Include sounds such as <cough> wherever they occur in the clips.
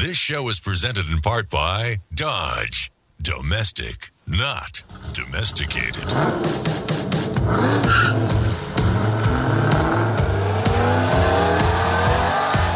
This show is presented in part by Dodge. Domestic, not domesticated.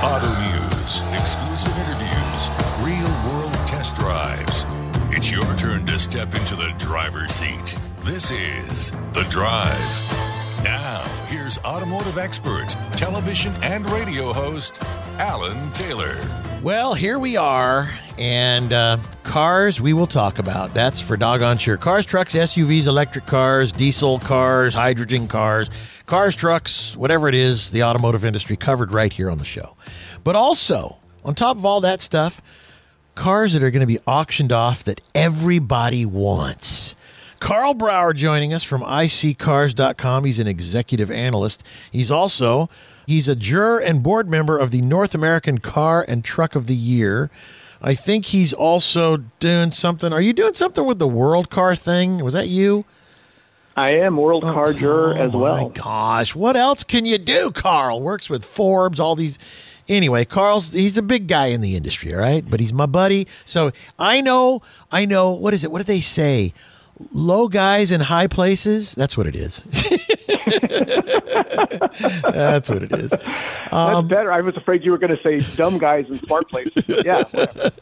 Auto news, exclusive interviews, real world test drives. It's your turn to step into the driver's seat. This is The Drive. Now, here's automotive expert, television and radio host, Alan Taylor. Well, here we are, and uh, cars we will talk about. That's for doggone sure. Cars, trucks, SUVs, electric cars, diesel cars, hydrogen cars, cars, trucks, whatever it is, the automotive industry covered right here on the show. But also, on top of all that stuff, cars that are going to be auctioned off that everybody wants. Karl Brauer joining us from iSeeCars.com. He's an executive analyst. He's also he's a juror and board member of the North American Car and Truck of the Year. I think he's also doing something. Are you doing something with the World Car thing? Was that you? I am World oh, Car Juror as Oh well. my gosh, what else can you do? Karl works with Forbes, all these. Anyway, Karl's he's a big guy in the industry, all right? But he's my buddy, so I know, I know. What is it? What do they say? Low guys in high places. That's what it is. <laughs> That's what it is. That's um, better. I was afraid you were going to say dumb guys in smart places. But yeah. whatever. <laughs>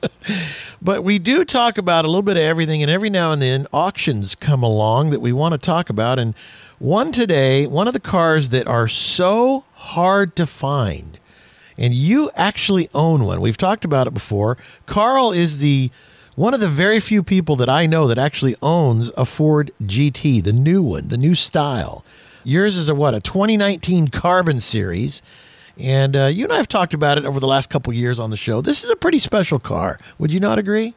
But we do talk about a little bit of everything, and every now and then auctions come along that we want to talk about. And one today, one of the cars that are so hard to find, and you actually own one. We've talked about it before. Karl is the one of the very few people that I know that actually owns a Ford GT, the new one, the new style. Yours is a what? A 2019 Carbon Series. And uh, you and I have talked about it over the last couple years on the show. This is a pretty special car. Would you not agree?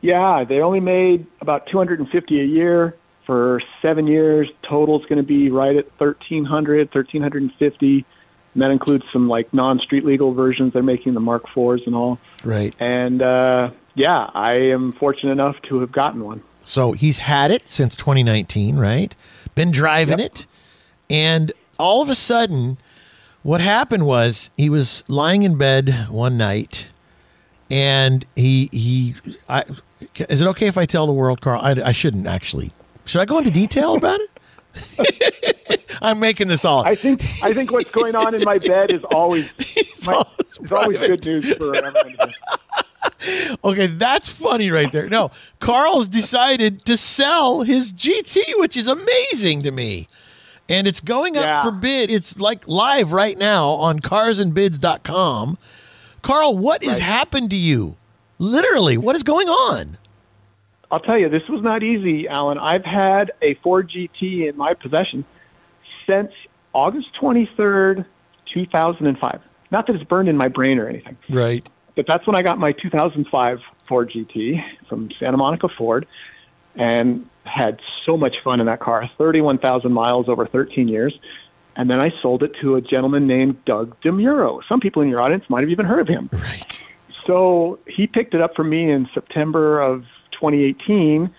yeah, they only made about 250 a year for seven years. Total is going to be right at 1,300, 1,350. And that includes some like non-street legal versions. They're making the Mark IVs and all. Right. And uh, yeah, I am fortunate enough to have gotten one. So he's had it since 2019, right? Been driving Yep. it. And all of a sudden, what happened was he was lying in bed one night and he, he, I, is it okay if I tell the world, Karl? I, I shouldn't actually. Should I go into detail about it? <laughs> I'm making this all. I think I think what's going on in my bed is always <laughs> my, always it's always good news for everyone. <laughs> Okay, that's funny right there. No, Karl's decided to sell his GT, which is amazing to me. And it's going up Yeah. for bid. It's like live right now on carsandbids.com. Karl, what has happened to you? Literally, what is going on? I'll tell you, this was not easy, Alan. I've had a Ford GT in my possession since August 23rd, 2005. Not that it's burned in my brain or anything, Right. but that's when I got my 2005 Ford GT from Santa Monica Ford and had so much fun in that car 31,000 miles over 13 years. And then I sold it to a gentleman named Doug DeMuro. Some people in your audience might have even heard of him. Right. So he picked it up for me in September of 2018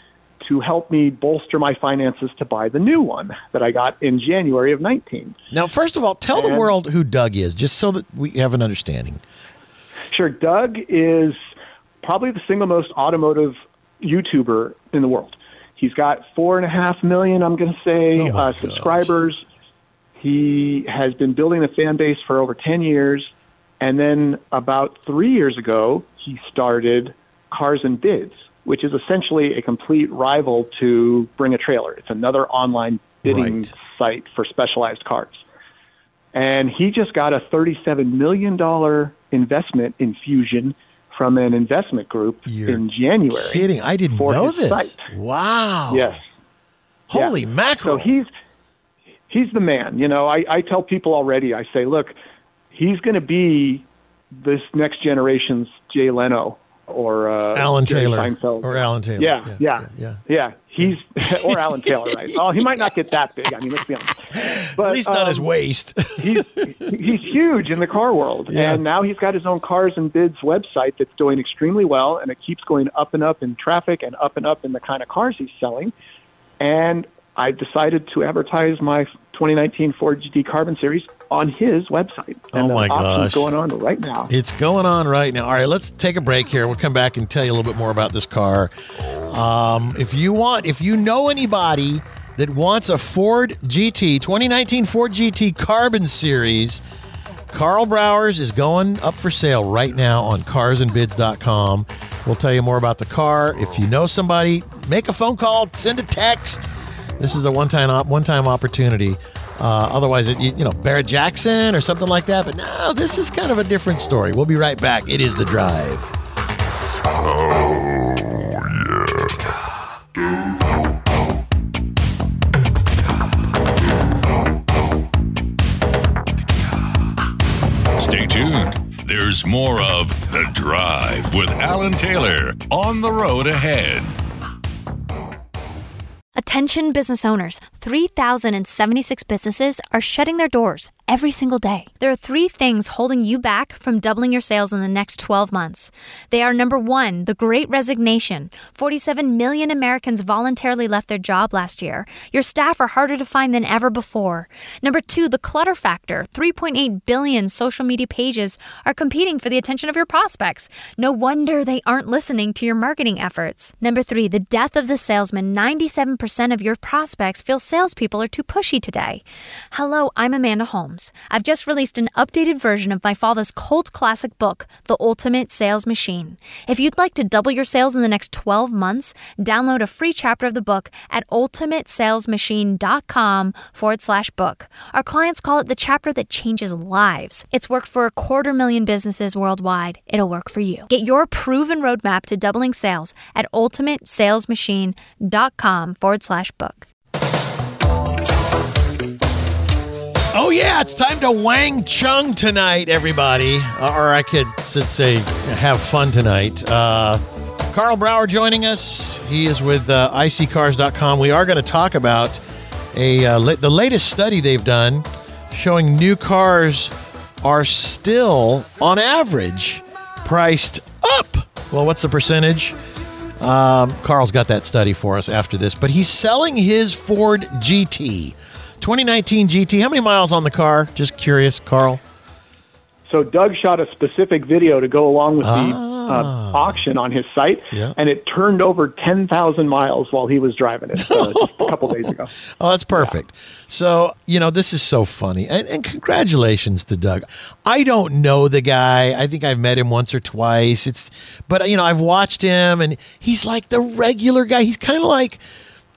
to help me bolster my finances to buy the new one that I got in January of 19. Now, first of all, tell the world who Doug is, just so that we have an understanding. Sure, Doug is probably the single most automotive YouTuber in the world. He's got four and a half million, I'm going to say, Oh uh, subscribers. He has been building a fan base for over 10 years. And then about three years ago, he started Cars and Bids, which is essentially a complete rival to Bring a Trailer. It's another online bidding Right. site for specialized cars. And he just got a $37 million investment infusion from an investment group You're in January. Kidding. I didn't know his this. site. Wow. Yes. Holy Yeah. mackerel. So he's he's the man. You know, I, I tell people already. I say, look, he's going to be this next generation's Jay Leno or uh, Alan Jerry Taylor. Seinfeld. Or Alan Taylor. Yeah, Yeah, yeah, yeah, yeah. He's <laughs> or Alan Taylor, right? Oh, he might not get that big. I mean, let's be honest. But At least not his um, waist. <laughs> he's he's huge in the car world, Yeah. and now he's got his own cars and bids website that's doing extremely well, and it keeps going up and up in traffic and up and up in the kind of cars he's selling. And I decided to advertise my 2019 Ford GT Carbon Series on his website. And Oh my gosh. going on right now. It's going on right now. All right, let's take a break here. We'll come back and tell you a little bit more about this car. Um, if you want, if you know anybody that wants a Ford GT, 2019 Ford GT Carbon Series, Karl Brauer's is going up for sale right now on carsandbids.com. We'll tell you more about the car. If you know somebody, make a phone call, send a text. This is a one-time op- one-time opportunity. Uh, otherwise, it, you, you know, Barrett Jackson or something like that. But no, this is kind of a different story. We'll be right back. It is the drive. Stay tuned. There's more of The Drive with Alan Taylor on the road ahead. Attention business owners 3,076 businesses are shutting their doors every single day. There are three things holding you back from doubling your sales in the next 12 months. They are number one, the great resignation. 47 million Americans voluntarily left their job last year. Your staff are harder to find than ever before. Number two, the clutter factor. 3.8 billion social media pages are competing for the attention of your prospects. No wonder they aren't listening to your marketing efforts. Number three, the death of the salesman. 97% of your prospects feel salespeople are too pushy today. Hello, I'm Amanda Holmes. I've just released an updated version of my father's cult classic book, The Ultimate Sales Machine. If you'd like to double your sales in the next 12 months, download a free chapter of the book at ultimatesalesmachine.com forward slash book. Our clients call it the chapter that changes lives. It's worked for a quarter million businesses worldwide. It'll work for you. Get your proven roadmap to doubling sales at ultimatesalesmachine.com forward slash book. Oh yeah, it's time to Wang Chung tonight, everybody. Uh, Or I could say have fun tonight. Uh, Karl Brauer joining us. He is with uh, iSeeCars.com. We are going to talk about a uh, la- the latest study they've done showing new cars are still, on average, priced up. Well, what's the percentage? Um, Karl's got that study for us after this, but he's selling his Ford GT, 2019 GT. How many miles on the car? Just curious, Karl. So Doug shot a specific video to go along with the Ah. uh, auction on his site, Yeah. and it turned over 10,000 miles while he was driving it uh, <laughs> just a couple days ago. Oh, that's perfect. So, you know, this is so funny. And, and congratulations to Doug. I don't know the guy. I think I've met him once or twice. It's but you know, I've watched him and he's like the regular guy. He's kind of like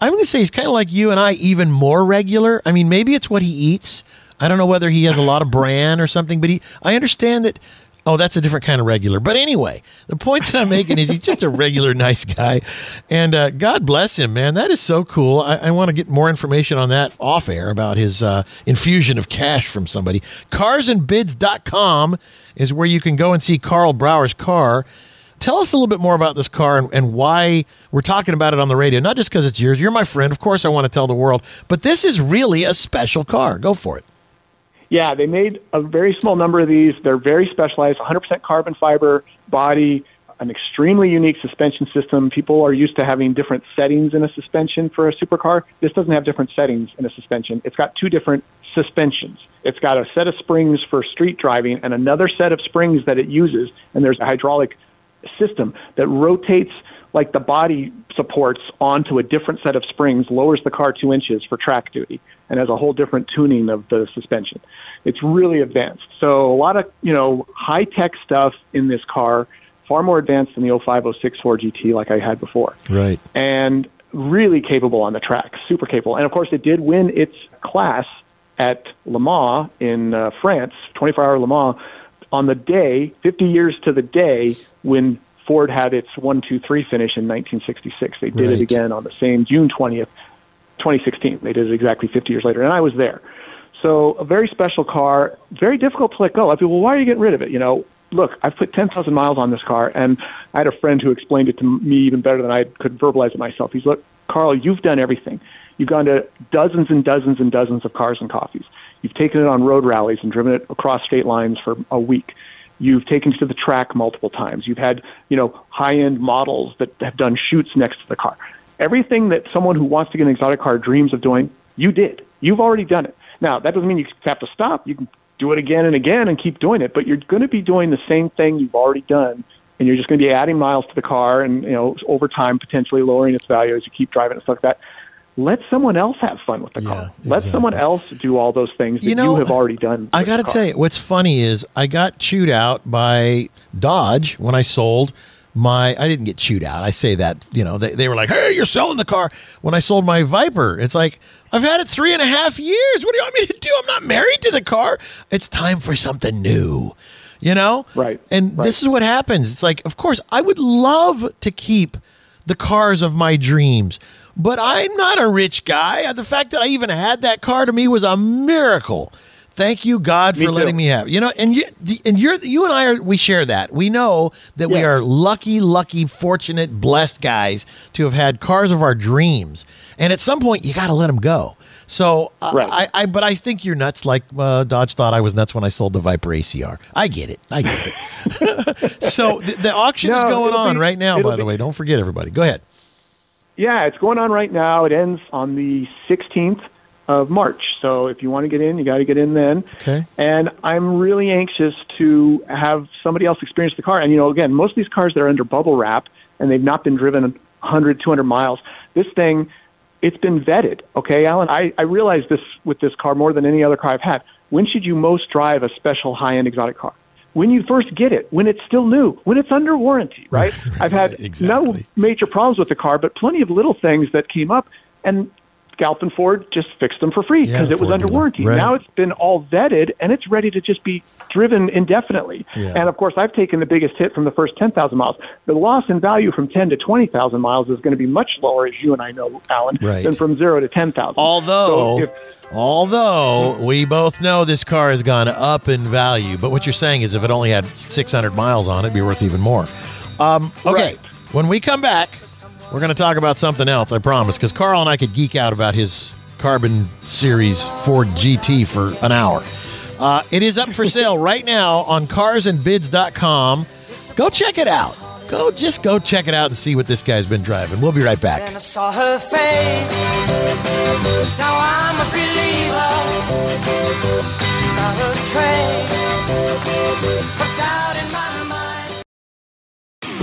I'm going to say he's kind of like you and I even more regular. I mean, maybe it's what he eats. I don't know whether he has a lot of bran or something, but he I understand that Oh, that's a different kind of regular. But anyway, the point that I'm making is he's just a regular <laughs> nice guy. And uh, God bless him, man. That is so cool. I, I want to get more information on that off air about his uh, infusion of cash from somebody. Carsandbids.com is where you can go and see Karl Brauer's car. Tell us a little bit more about this car and, and why we're talking about it on the radio. Not just because it's yours. You're my friend. Of course, I want to tell the world. But this is really a special car. Go for it. Yeah, they made a very small number of these. They're very specialized, 100% carbon fiber body, an extremely unique suspension system. People are used to having different settings in a suspension for a supercar. This doesn't have different settings in a suspension. It's got two different suspensions. It's got a set of springs for street driving and another set of springs that it uses, and there's a hydraulic system that rotates like the body supports onto a different set of springs, lowers the car two inches for track duty, and has a whole different tuning of the suspension. It's really advanced. So a lot of you know high tech stuff in this car, far more advanced than the 0506 Ford GT like I had before, Right. and really capable on the track, super capable. And of course, it did win its class at Le Mans in uh, France, 24-hour Le Mans, on the day, 50 years to the day when Ford had its one, two, three finish in 1966. They did Right. it again on the same June 20th, 2016. They did it exactly 50 years later, and I was there. So a very special car, very difficult to let go. I feel, well, why are you getting rid of it? You know, look, I've put 10,000 miles on this car, and I had a friend who explained it to me even better than I could verbalize it myself. He's, look, Karl, you've done everything. You've gone to dozens and dozens and dozens of cars and coffees. You've taken it on road rallies and driven it across state lines for a week. You've taken it to the track multiple times. You've had, you know, high-end models that have done shoots next to the car. Everything that someone who wants to get an exotic car dreams of doing, you did. You've already done it. Now, that doesn't mean you have to stop. You can do it again and again and keep doing it, but you're going to be doing the same thing you've already done and you're just going to be adding miles to the car and you know over time potentially lowering its value as you keep driving and stuff like that let someone else have fun with the Yeah, car. exactly. Let someone else do all those things that You you, have already done. I got to tell you, what's funny is I got chewed out by Dodge when I sold my. I didn't get chewed out. I say that, you know, they, they were like, hey, you're selling the car. When I sold my Viper, it's like, I've had it three and a half years. What do you want me to do? I'm not married to the car. It's time for something new, you know? Right, And right. this is what happens. It's like, of course, I would love to keep the cars of my dreams. But I'm not a rich guy. The fact that I even had that car to me was a miracle. Thank you, God, Me for too. letting me have. it. You know, and you and you're you and I are we share that. We know that we are lucky, lucky, fortunate, blessed guys to have had cars of our dreams. And at some point, you got to let them go. So uh, Right. I, I, but I think you're nuts. Like uh, Dodge thought I was nuts when I sold the Viper ACR. I get it. I get it. <laughs> so the, the auction is going on be- right now. By the be- way, don't forget everybody. Go ahead. Yeah, it's going on right now. It ends on the 16th of March. So if you want to get in, you got to get in then. Okay. And I'm really anxious to have somebody else experience the car. And, you know, again, most of these cars that are under bubble wrap and they've not been driven 100, 200 miles, this thing, it's been vetted. Okay, Alan, I, I realize this with this car more than any other car I've had. When should you most drive a special high end exotic car? When you first get it, when it's still new, when it's under warranty, right? I've had exactly. no major problems with the car, but plenty of little things that came up, and Galpin Ford just fixed them for free Yeah, because it was under warranty. Right. Now it's been all vetted and it's ready to just be driven indefinitely. Yeah. And of course, I've taken the biggest hit from the first 10,000 miles. The loss in value from 10 to 20,000 miles is going to be much lower, as you and I know, Alan, Right. than from zero to 10,000. Although, So if- although we both know this car has gone up in value, but what you're saying is if it only had 600 miles on it, it'd be worth even more. Um, okay, Right. when we come back, we're going to talk about something else. I promise, because Karl and I could geek out about his Carbon Series Ford GT for an hour. Uh, it is up for sale right now on carsandbids.com. Go check it out. Go just go check it out and see what this guy's been driving. We'll be right back. I saw her face. Now I'm a believer. Trace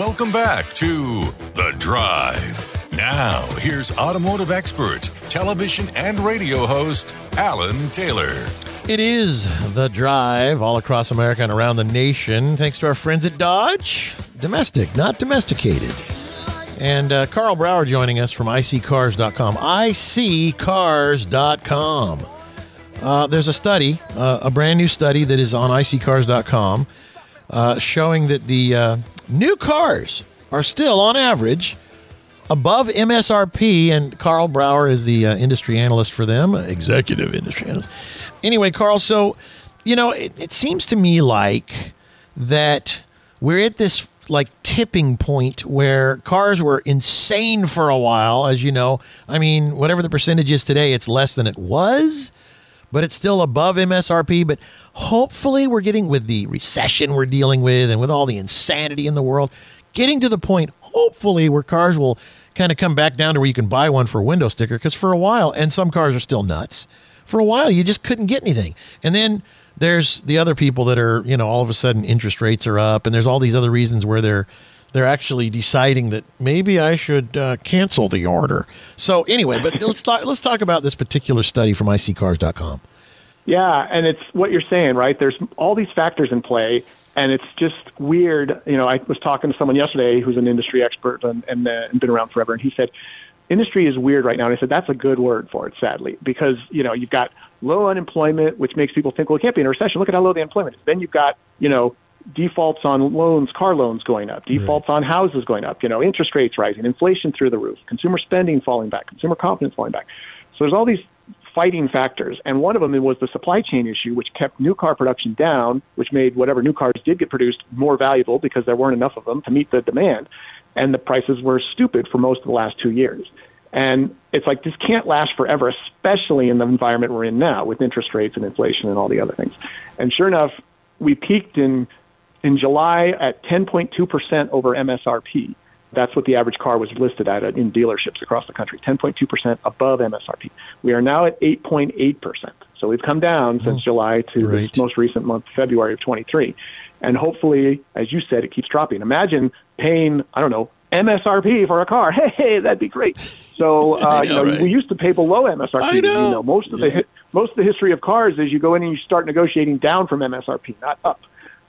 Welcome back to The Drive. Now, here's automotive expert, television and radio host, Alan Taylor. It is the drive all across America and around the nation, thanks to our friends at Dodge. Domestic, not domesticated. And uh, Karl Brauer joining us from iSeeCars.com. iSeeCars.com. Uh, there's a study, uh, a brand new study that is on iSeeCars.com, uh, showing that the uh, new cars are still, on average, above MSRP, and Karl Brauer is the uh, industry analyst for them, executive industry analyst. Anyway, Karl, so you know, it, it seems to me like that we're at this like tipping point where cars were insane for a while, as you know. I mean, whatever the percentage is today, it's less than it was but it's still above MSRP. But hopefully, we're getting with the recession we're dealing with and with all the insanity in the world, getting to the point, hopefully, where cars will kind of come back down to where you can buy one for a window sticker. Because for a while, and some cars are still nuts, for a while, you just couldn't get anything. And then there's the other people that are, you know, all of a sudden interest rates are up, and there's all these other reasons where they're they're actually deciding that maybe I should uh, cancel the order. So anyway, but <laughs> let's talk let's talk about this particular study from iSeeCars.com. Yeah, and it's what you're saying, right? There's all these factors in play, and it's just weird. You know, I was talking to someone yesterday who's an industry expert and, and, uh, and been around forever, and he said, industry is weird right now. And I said, that's a good word for it, sadly, because, you know, you've got low unemployment, which makes people think, well, it can't be in a recession. Look at how low the unemployment is. Then you've got, you know, defaults on loans, car loans going up, defaults on houses going up, you know, interest rates rising, inflation through the roof, consumer spending falling back, consumer confidence falling back. So there's all these fighting factors. And one of them was the supply chain issue, which kept new car production down, which made whatever new cars did get produced more valuable because there weren't enough of them to meet the demand. And the prices were stupid for most of the last two years. And it's like this can't last forever, especially in the environment we're in now with interest rates and inflation and all the other things. And sure enough, we peaked in in July at 10.2% over MSRP. That's what the average car was listed at in dealerships across the country, 10.2% above MSRP. We are now at 8.8%. So we've come down since July to this most recent month, February of 23. And hopefully, as you said, it keeps dropping. Imagine paying, I don't know, MSRP for a car. <laughs> Hey, that'd be great. So, <laughs> uh, you know, right. we used to pay below MSRP. I You know. know, most of the most of the history of cars is you go in and you start negotiating down from MSRP, not up.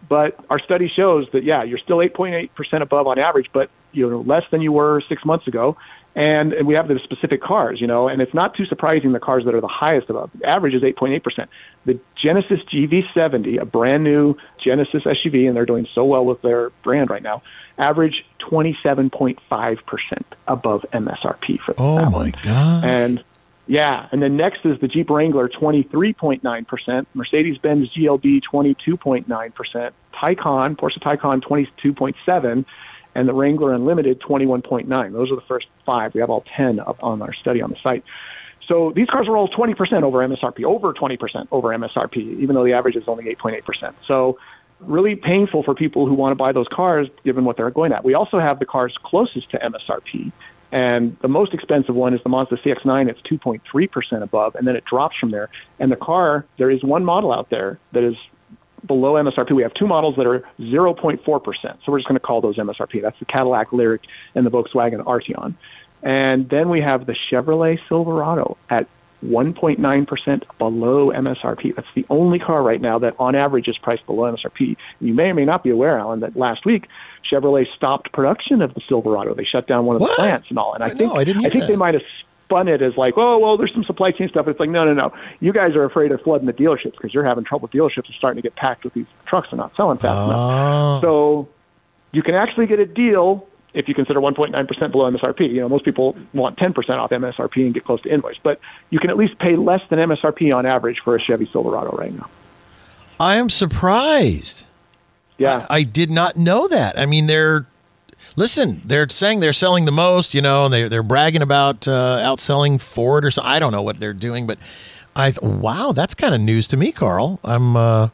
But our study shows that yeah, you're still 8.8% above on average, but you know less than you were six months ago. And, and we have the specific cars, you know, and it's not too surprising the cars that are the highest above. The average is 8.8%. The Genesis GV70, a brand new Genesis SUV, and they're doing so well with their brand right now, average 27.5% above MSRP for Oh that my one. God. And yeah, and then next is the Jeep Wrangler, 23.9%, Mercedes-Benz GLB, 22.9%, Taycan, Porsche Taycan, 22.7, and the Wrangler Unlimited, 21.9. Those are the first five. We have all 10 up on our study on the site. So these cars are all 20% over MSRP, over 20% over MSRP, even though the average is only 8.8%. So really painful for people who want to buy those cars given what they're going at. We also have the cars closest to MSRP. And the most expensive one is the Mazda CX-9. It's 2.3% above, and then it drops from there. And the car, there is one model out there that is below MSRP. We have two models that are 0.4%. So we're just going to call those MSRP. That's the Cadillac Lyriq and the Volkswagen Arteon. And then we have the Chevrolet Silverado at 1.9% below MSRP. That's the only car right now that on average is priced below MSRP. You may or may not be aware, Alan, that last week Chevrolet stopped production of the Silverado. They shut down one of What? the plants and all. And I, I think know, I didn't hear think that. they might have spun it as like, oh well, there's some supply chain stuff. It's like, no, no, no. You guys are afraid of flooding the dealerships because you're having trouble. Dealerships are starting to get packed with these trucks and not selling fast enough. Oh. So you can actually get a deal if you consider 1.9% below MSRP. You know, most people want 10% off MSRP and get close to invoice, but you can at least pay less than MSRP on average for a Chevy Silverado right now. I am surprised. Yeah. I did not know that. I mean, they're listen. They're saying they're selling the most. You know, and they they're bragging about uh, outselling Ford or something. I don't know what they're doing, but I wow, that's kind of news to me, Karl. I'm uh,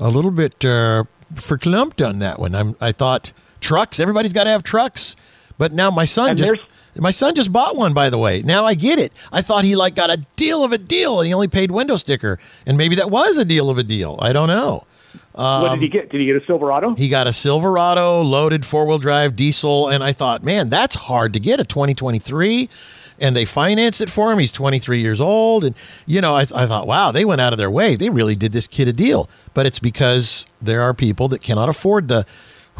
a little bit uh, verklempt on that one. I'm I thought trucks. Everybody's got to have trucks, but now my son And just. My son just bought one, by the way. Now I get it. I thought he like got a deal of a deal, and he only paid window sticker, and maybe that was a deal of a deal. I don't know. What did he get? Did he get a Silverado? Um, He got a Silverado loaded four wheel drive diesel, and I thought, man, that's hard to get a 2023. And they financed it for him. He's 23 years old, and you know, I, I thought, wow, they went out of their way. They really did this kid a deal. But it's because there are people that cannot afford the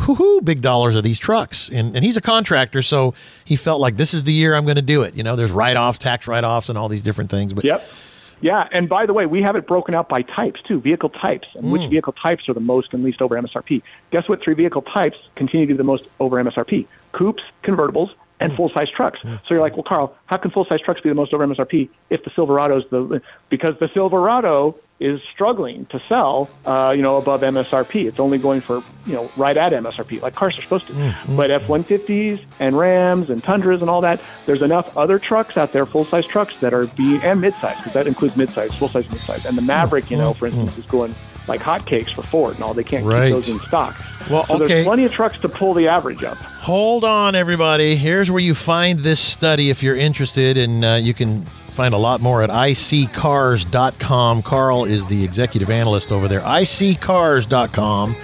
whoo big dollars of these trucks, and and he's a contractor, so he felt like this is the year I'm going to do it. You know, there's write offs, tax write offs, and all these different things. But Yep. Yeah, and by the way, we have it broken out by types too, vehicle types, and which mm. vehicle types are the most and least over MSRP. Guess what? Three vehicle types continue to be the most over MSRP: coupes, convertibles, and hmm. full-size trucks. So you're like, well, Karl, how can full-size trucks be the most over MSRP if the Silverado's the because the Silverado is struggling to sell, uh, you know, above MSRP. It's only going for, you know, right at MSRP, like cars are supposed to. Hmm, hmm. But F-150s and Rams and Tundras and all that, there's enough other trucks out there, full-size trucks that are being, and mid-size, because that includes mid-size, full-size, mid-size. And the Maverick, you know, for instance, is going like hotcakes for Ford and all. They can't Right. keep those in stock. Well, so okay. there's plenty of trucks to pull the average up. Hold on, everybody. Here's where you find this study if you're interested, and uh, you can find a lot more at iSeeCars.com. Karl is the executive analyst over there. iSeeCars.com.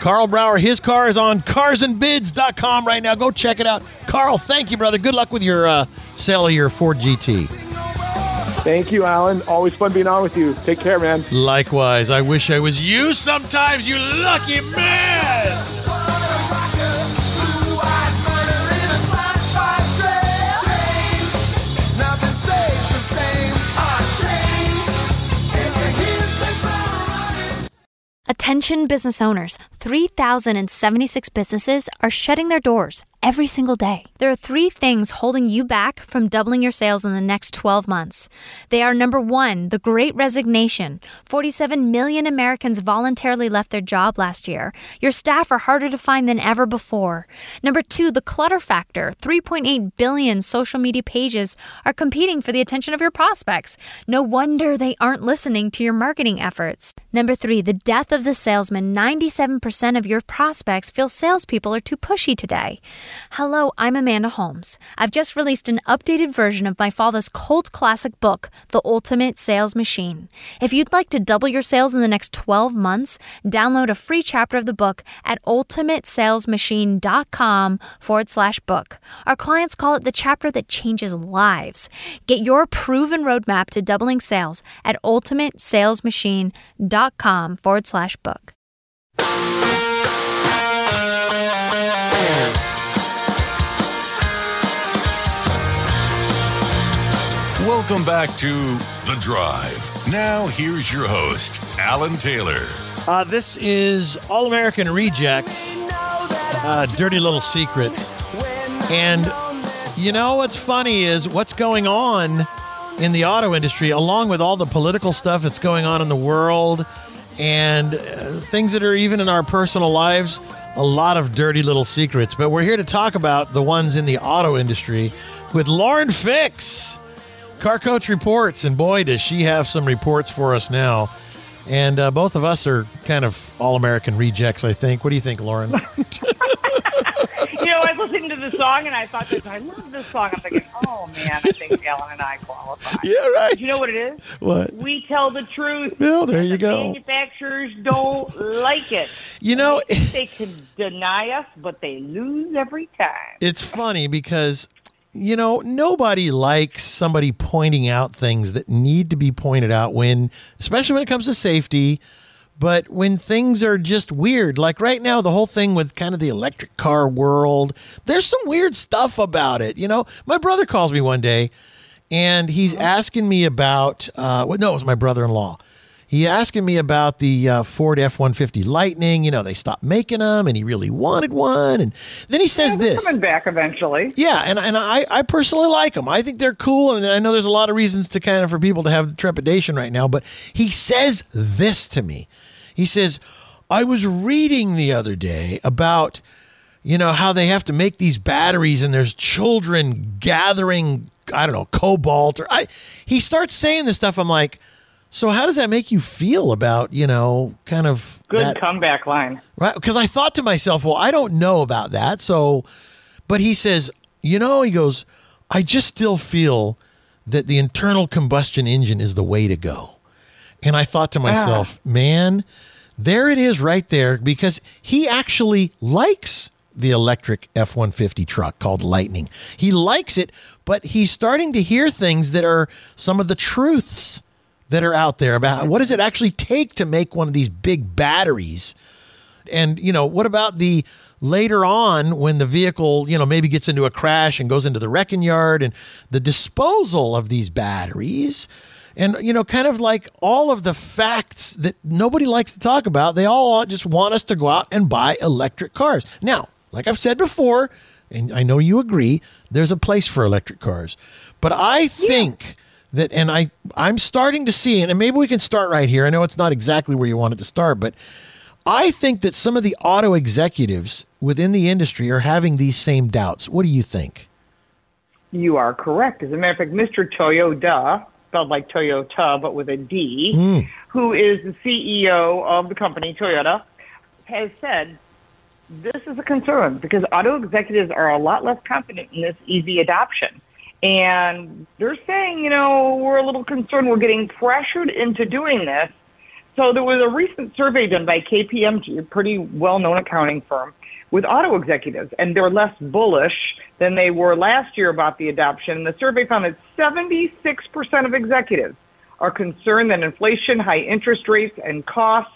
Karl Brauer, his car is on carsandbids.com right now. Go check it out. Karl, thank you, brother. Good luck with your uh, sale of your Ford GT. Thank you, Alan. Always fun being on with you. Take care, man. Likewise, I wish I was you sometimes, you lucky man. Attention business owners 3,076 businesses are shutting their doors every single day. There are three things holding you back from doubling your sales in the next 12 months. They are number one, the great resignation. 47 million Americans voluntarily left their job last year. Your staff are harder to find than ever before. Number two, the clutter factor. 3.8 billion social media pages are competing for the attention of your prospects. No wonder they aren't listening to your marketing efforts. Number three, the death of the salesman. 97% of your prospects feel salespeople are too pushy today. Hello, I'm Amanda Holmes. I've just released an updated version of my father's cult classic book, The Ultimate Sales Machine. If you'd like to double your sales in the next 12 months, download a free chapter of the book at ultimatesalesmachine.com forward slash book. Our clients call it the chapter that changes lives. Get your proven roadmap to doubling sales at ultimatesalesmachine.com forward slash book. Welcome back to The Drive. Now, here's your host, Alan Taylor. Uh, this is All American Rejects, uh, Dirty Little Secret. And you know what's funny is what's going on in the auto industry, along with all the political stuff that's going on in the world and uh, things that are even in our personal lives, a lot of dirty little secrets. But we're here to talk about the ones in the auto industry with Lauren Fix. Car Coach Reports, and boy, does she have some reports for us now. And uh, both of us are kind of all American rejects, I think. What do you think, Lauren? <laughs> <laughs> you know, I was listening to the song and I thought, this, I love this song. I'm thinking, oh man, I think Alan and I qualify. yeah, right. You know what it is? What? We tell the truth. Well, there you the go. Manufacturers don't <laughs> like it. You know, They they can deny us, but they lose every time. it's funny because you know nobody likes somebody pointing out things that need to be pointed out when especially when it comes to safety but when things are just weird. Like right now the whole thing with kind of the electric car world there's some weird stuff about it you know? My brother calls me one day and he's asking me about uh well, no it was my brother-in-law he asking me about the uh, Ford F-150 Lightning. You know, they stopped making them, and he really wanted one. And then he says They're this. coming back eventually. Yeah, and and I, I personally like them. I think they're cool, and I know there's a lot of reasons to kind of for people to have trepidation right now. But he says this to me. He says, "I was reading the other day about, you know, how they have to make these batteries, and there's children gathering, I don't know, cobalt, or I." He starts saying this stuff. I'm like. So how does that make you feel about you know kind of Good that, comeback line. Right. Because I thought to myself, well, I don't know about that. So, but he says, you know, he goes, I just still feel that the internal combustion engine is the way to go. And I thought to ah. myself, man, there it is right there because he actually likes the electric F 150 truck called Lightning. He likes it, but he's starting to hear things that are some of the truths that are out there about what does it actually take to make one of these big batteries? And you know what about the later on when the vehicle you know maybe gets into a crash and goes into the wrecking yard and the disposal of these batteries? And you know kind of like all of the facts that nobody likes to talk about they all just want us to go out and buy electric cars. Now like i've said before and i know you agree there's a place for electric cars. But i think that and I I'm starting to see and maybe we can start right here. I know it's not exactly where you wanted to start, but I think that some of the auto executives within the industry are having these same doubts. What do you think? You are correct. As a matter of fact, Mr. Toyota, spelled like Toyota but with a D, hmm. who is the CEO of the company Toyota, has said this is a concern because auto executives are a lot less confident in this EV adoption. And they're saying, you know, we're a little concerned we're getting pressured into doing this. So there was a recent survey done by KPMG, a pretty well-known accounting firm, with auto executives, and they're less bullish than they were last year about the adoption. And the survey found that 76% of executives are concerned that inflation, high interest rates, and costs,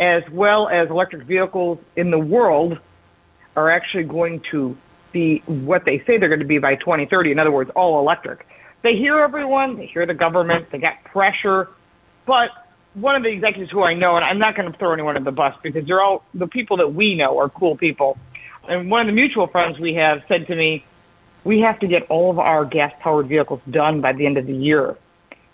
as well as electric vehicles in the world, are actually going to be what they say they're going to be by 2030. In other words, all electric. They hear everyone, they hear the government, they got pressure, but one of the executives who I know, and I'm not going to throw anyone in the bus because they're all the people that we know are cool people. And one of the mutual friends we have said to me, we have to get all of our gas powered vehicles done by the end of the year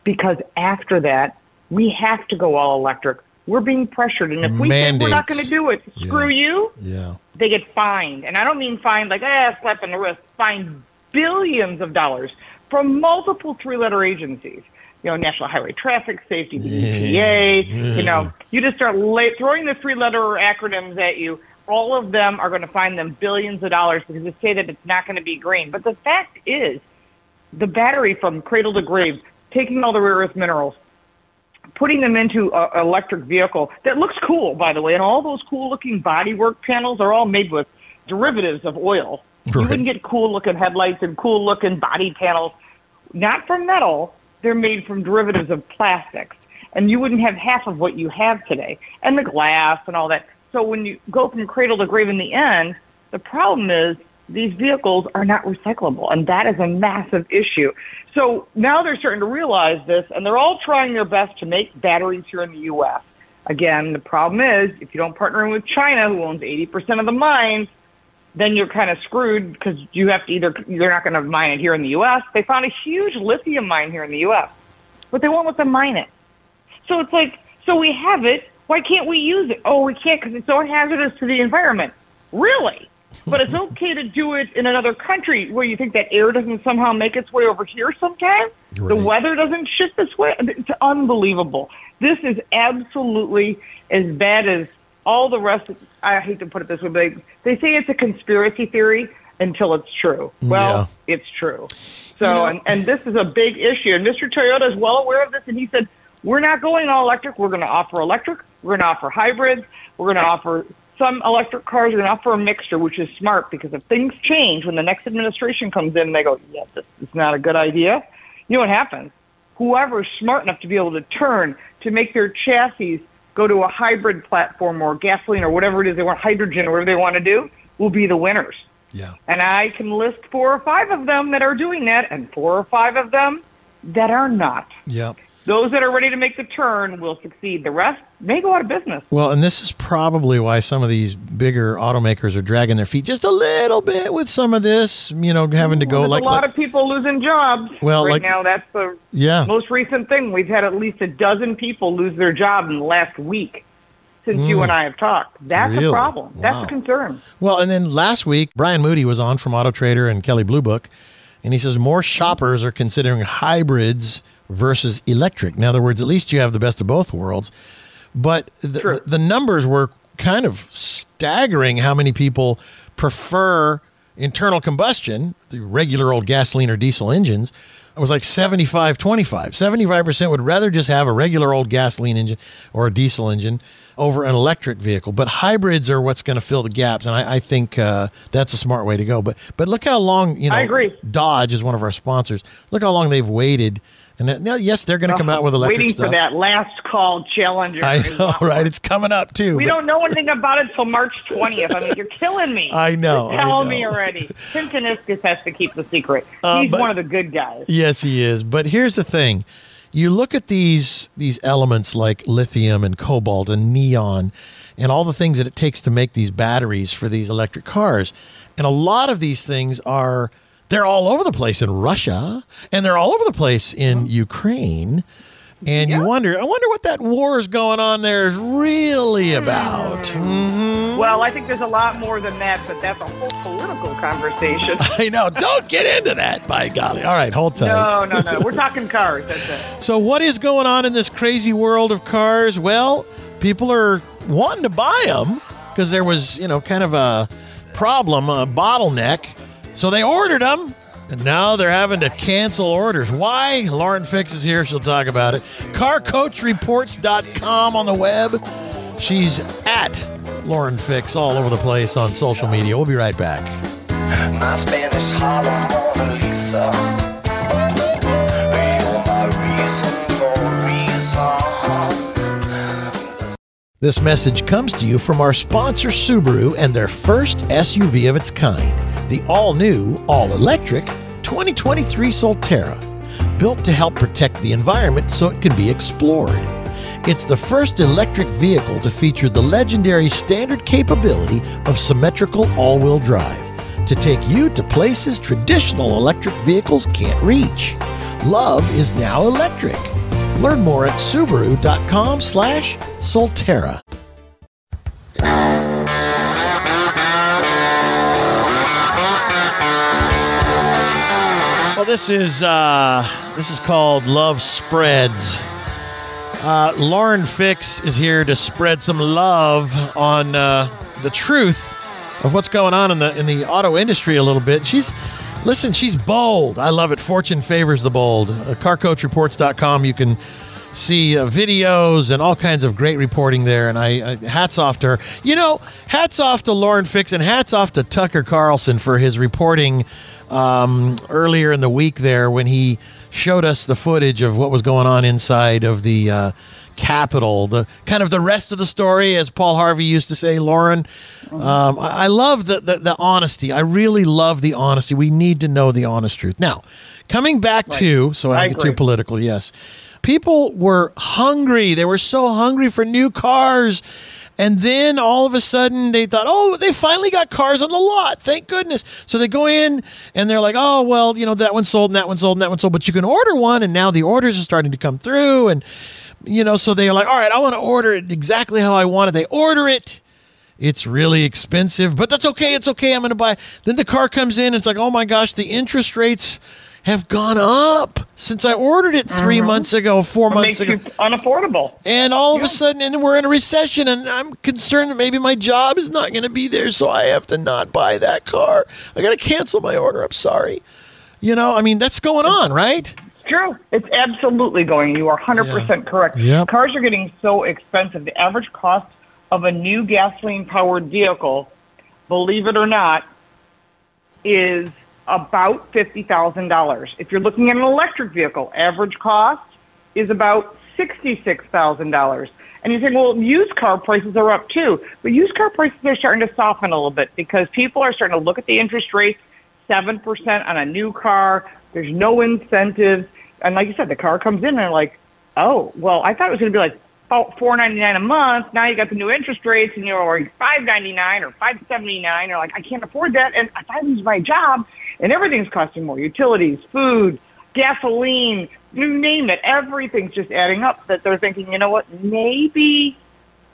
because after that, we have to go all electric. We're being pressured. And if we think we're not going to do it, screw you, Yeah. They get fined. And I don't mean fined like, ah, slap in the wrist, fined billions of dollars from multiple three letter agencies. You know, National Highway Traffic Safety, the EPA, you know, you just start la- throwing the three letter acronyms at you. All of them are going to find them billions of dollars because they say that it's not going to be green. But the fact is, the battery from cradle to grave, taking all the rare earth minerals, putting them into an electric vehicle that looks cool, by the way, and all those cool looking bodywork panels are all made with derivatives of oil. You Right. wouldn't get cool looking headlights and cool looking body panels, not from metal. They're made from derivatives of plastics. And you wouldn't have half of what you have today, and the glass and all that. So when you go from cradle to grave in the end, the problem is these vehicles are not recyclable, and that is a massive issue. So now they're starting to realize this, and they're all trying their best to make batteries here in the U.S. Again, the problem is if you don't partner with China, who owns 80% of the mines, then you're kind of screwed because you have to either they're not going to mine it here in the U.S. They found a huge lithium mine here in the U.S., but they won't let them mine it. So it's like, so we have it. Why can't we use it? Oh, we can't because it's so hazardous to the environment. Really? But it's okay to do it in another country where you think that air doesn't somehow make its way over here sometime. The weather doesn't shift this way. It's unbelievable. This is absolutely as bad as all the rest. Of, I hate to put it this way, but they, they say it's a conspiracy theory until it's true. Well, it's true. So, and, and this is a big issue. And Mr. Toyota is well aware of this. And he said, we're not going all electric. We're going to offer electric. We're going to offer hybrids. We're going to offer some electric cars. We're going to offer a mixture, which is smart because if things change when the next administration comes in, they go, yeah, this is not a good idea. You know what happens? Whoever is smart enough to be able to turn to make their chassis go to a hybrid platform or gasoline or whatever it is they want, hydrogen or whatever they want to do, will be the winners. Yeah. And I can list four or five of them that are doing that, and four or five of them that are not. Yeah. Those that are ready to make the turn will succeed. The rest may go out of business. Well, and this is probably why some of these bigger automakers are dragging their feet just a little bit with some of this, you know, having to go There's like, a lot like- of people losing jobs. Well, right like- now, that's the yeah. most recent thing. We've had at least a dozen people lose their job in the last week since you and I have talked. That's Mm. Really? a problem. That's Wow. a concern. Well, and then last week, Brian Moody was on from Auto Trader and Kelley Blue Book, and he says more shoppers are considering hybrids versus electric. In other words, at least you have the best of both worlds. But the, the, the numbers were kind of staggering how many people prefer internal combustion, the regular old gasoline or diesel engines. It was like 75 25. 75% would rather just have a regular old gasoline engine or a diesel engine over an electric vehicle. But hybrids are what's going to fill the gaps. And I, I think uh, that's a smart way to go. But but look how long, you know, I agree. Dodge is one of our sponsors. Look how long they've waited. And now, yes, they're going to come out with electric Waiting stuff. for that last call challenger. I know, right? It's coming up too. We but- don't know anything about it till March 20th. I mean, you're killing me. <laughs> I know, You're telling know. me already. Tim Kuniskis has to keep the secret. <laughs> Uh, He's but- one of the good guys. Yes, he is. But here's the thing: you look at these these elements like lithium and cobalt and neon, and all the things that it takes to make these batteries for these electric cars, and a lot of these things are they're all over the place in Russia, and they're all over the place in Ukraine. And you wonder, I wonder what that war is going on there is really about. Mhm. Well, I think there's a lot more than that, but that's a whole political conversation. <laughs> I know. Don't get into that, by golly. All right, hold tight. No, no, no. We're talking cars. That's it. <laughs> So, what is going on in this crazy world of cars? Well, people are wanting to buy them because there was, you know, kind of a problem, a bottleneck. So they ordered them, and now they're having to cancel orders. Why? Lauren Fix is here. She'll talk about it. CarCoachReports.com on the web. She's at Lauren Fix all over the place on social media. We'll be right back. My Spanish Harlem Mona Lisa. You're my reason for reason. This message comes to you from our sponsor Subaru and their first SUV of its kind, the all new, all electric 2023 Solterra. Built to help protect the environment so it can be explored. It's the first electric vehicle to feature the legendary standard capability of symmetrical all wheel drive to take you to places traditional electric vehicles can't reach. Love is now electric. Learn more at Subaru.com slash Solterra. This is uh, this is called Love Spreads. Uh, Lauren Fix is here to spread some love on uh, the truth of what's going on in the in the auto industry a little bit. She's listen, she's bold. I love it. Fortune favors the bold. Uh, CarCoachReports.com. You can see uh, videos and all kinds of great reporting there. And I, I hats off to her. You know, hats off to Lauren Fix and hats off to Tucker Carlson for his reporting um, earlier in the week there when he showed us the footage of what was going on inside of the uh, Capitol. The kind of the rest of the story, as Paul Harvey used to say, Lauren. Um, I, I love the, the the honesty. I really love the honesty. We need to know the honest truth. Now, coming back to so I I don't get too political. Yes, people were hungry. They were so hungry for new cars. And then all of a sudden they thought, oh, they finally got cars on the lot. Thank goodness. So they go in and they're like, oh, well, you know, that one sold and that one sold and that one sold. But you can order one. And now the orders are starting to come through. And, you know, so they're like, all right, I want to order it exactly how I want it. They order it. It's really expensive, but that's okay. It's okay. I'm going to buy. Then the car comes in. It's like, oh my gosh, the interest rates have gone up since I ordered it 3 uh-huh. months ago, four It months ago. unaffordable. And all of a sudden, and we're in a recession, and I'm concerned that maybe my job is not going to be there, so I have to not buy that car. I got to cancel my order. I'm sorry. You know, I mean, that's going on, right? True. It's absolutely going. You are 100% correct. Yep. Cars are getting so expensive. The average cost of a new gasoline powered vehicle, believe it or not, is about $50,000. If you're looking at an electric vehicle, average cost is about $66,000. And you think, well, used car prices are up too. But used car prices are starting to soften a little bit because people are starting to look at the interest rates, 7% on a new car. There's no incentives. And like you said, the car comes in and they're like, oh, well, I thought it was going to be like about four ninety nine a month. Now you got the new interest rates, and you're like five ninety nine or five seventy nine. You're like, I can't afford that, and if I lose my job, and everything's costing more: utilities, food, gasoline, you name it. Everything's just adding up. That they're thinking, you know what? Maybe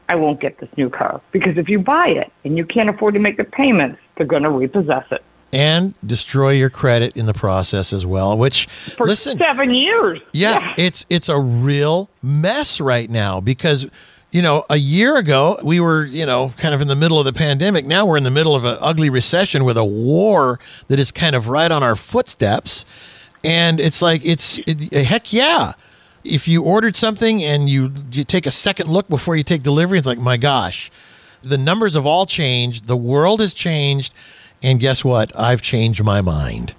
I won't get this new car because if you buy it and you can't afford to make the payments, they're going to repossess it And destroy your credit in the process as well, which, for listen, seven years. Yeah, it's it's a real mess right now because you know a year ago we were you know kind of in the middle of the pandemic. Now we're in the middle of an ugly recession with a war that is kind of right on our footsteps, and it's like it's it, eh, heck yeah. If you ordered something and you you take a second look before you take delivery, it's like my gosh, the numbers have all changed. The world has changed, and guess what? I've changed my mind.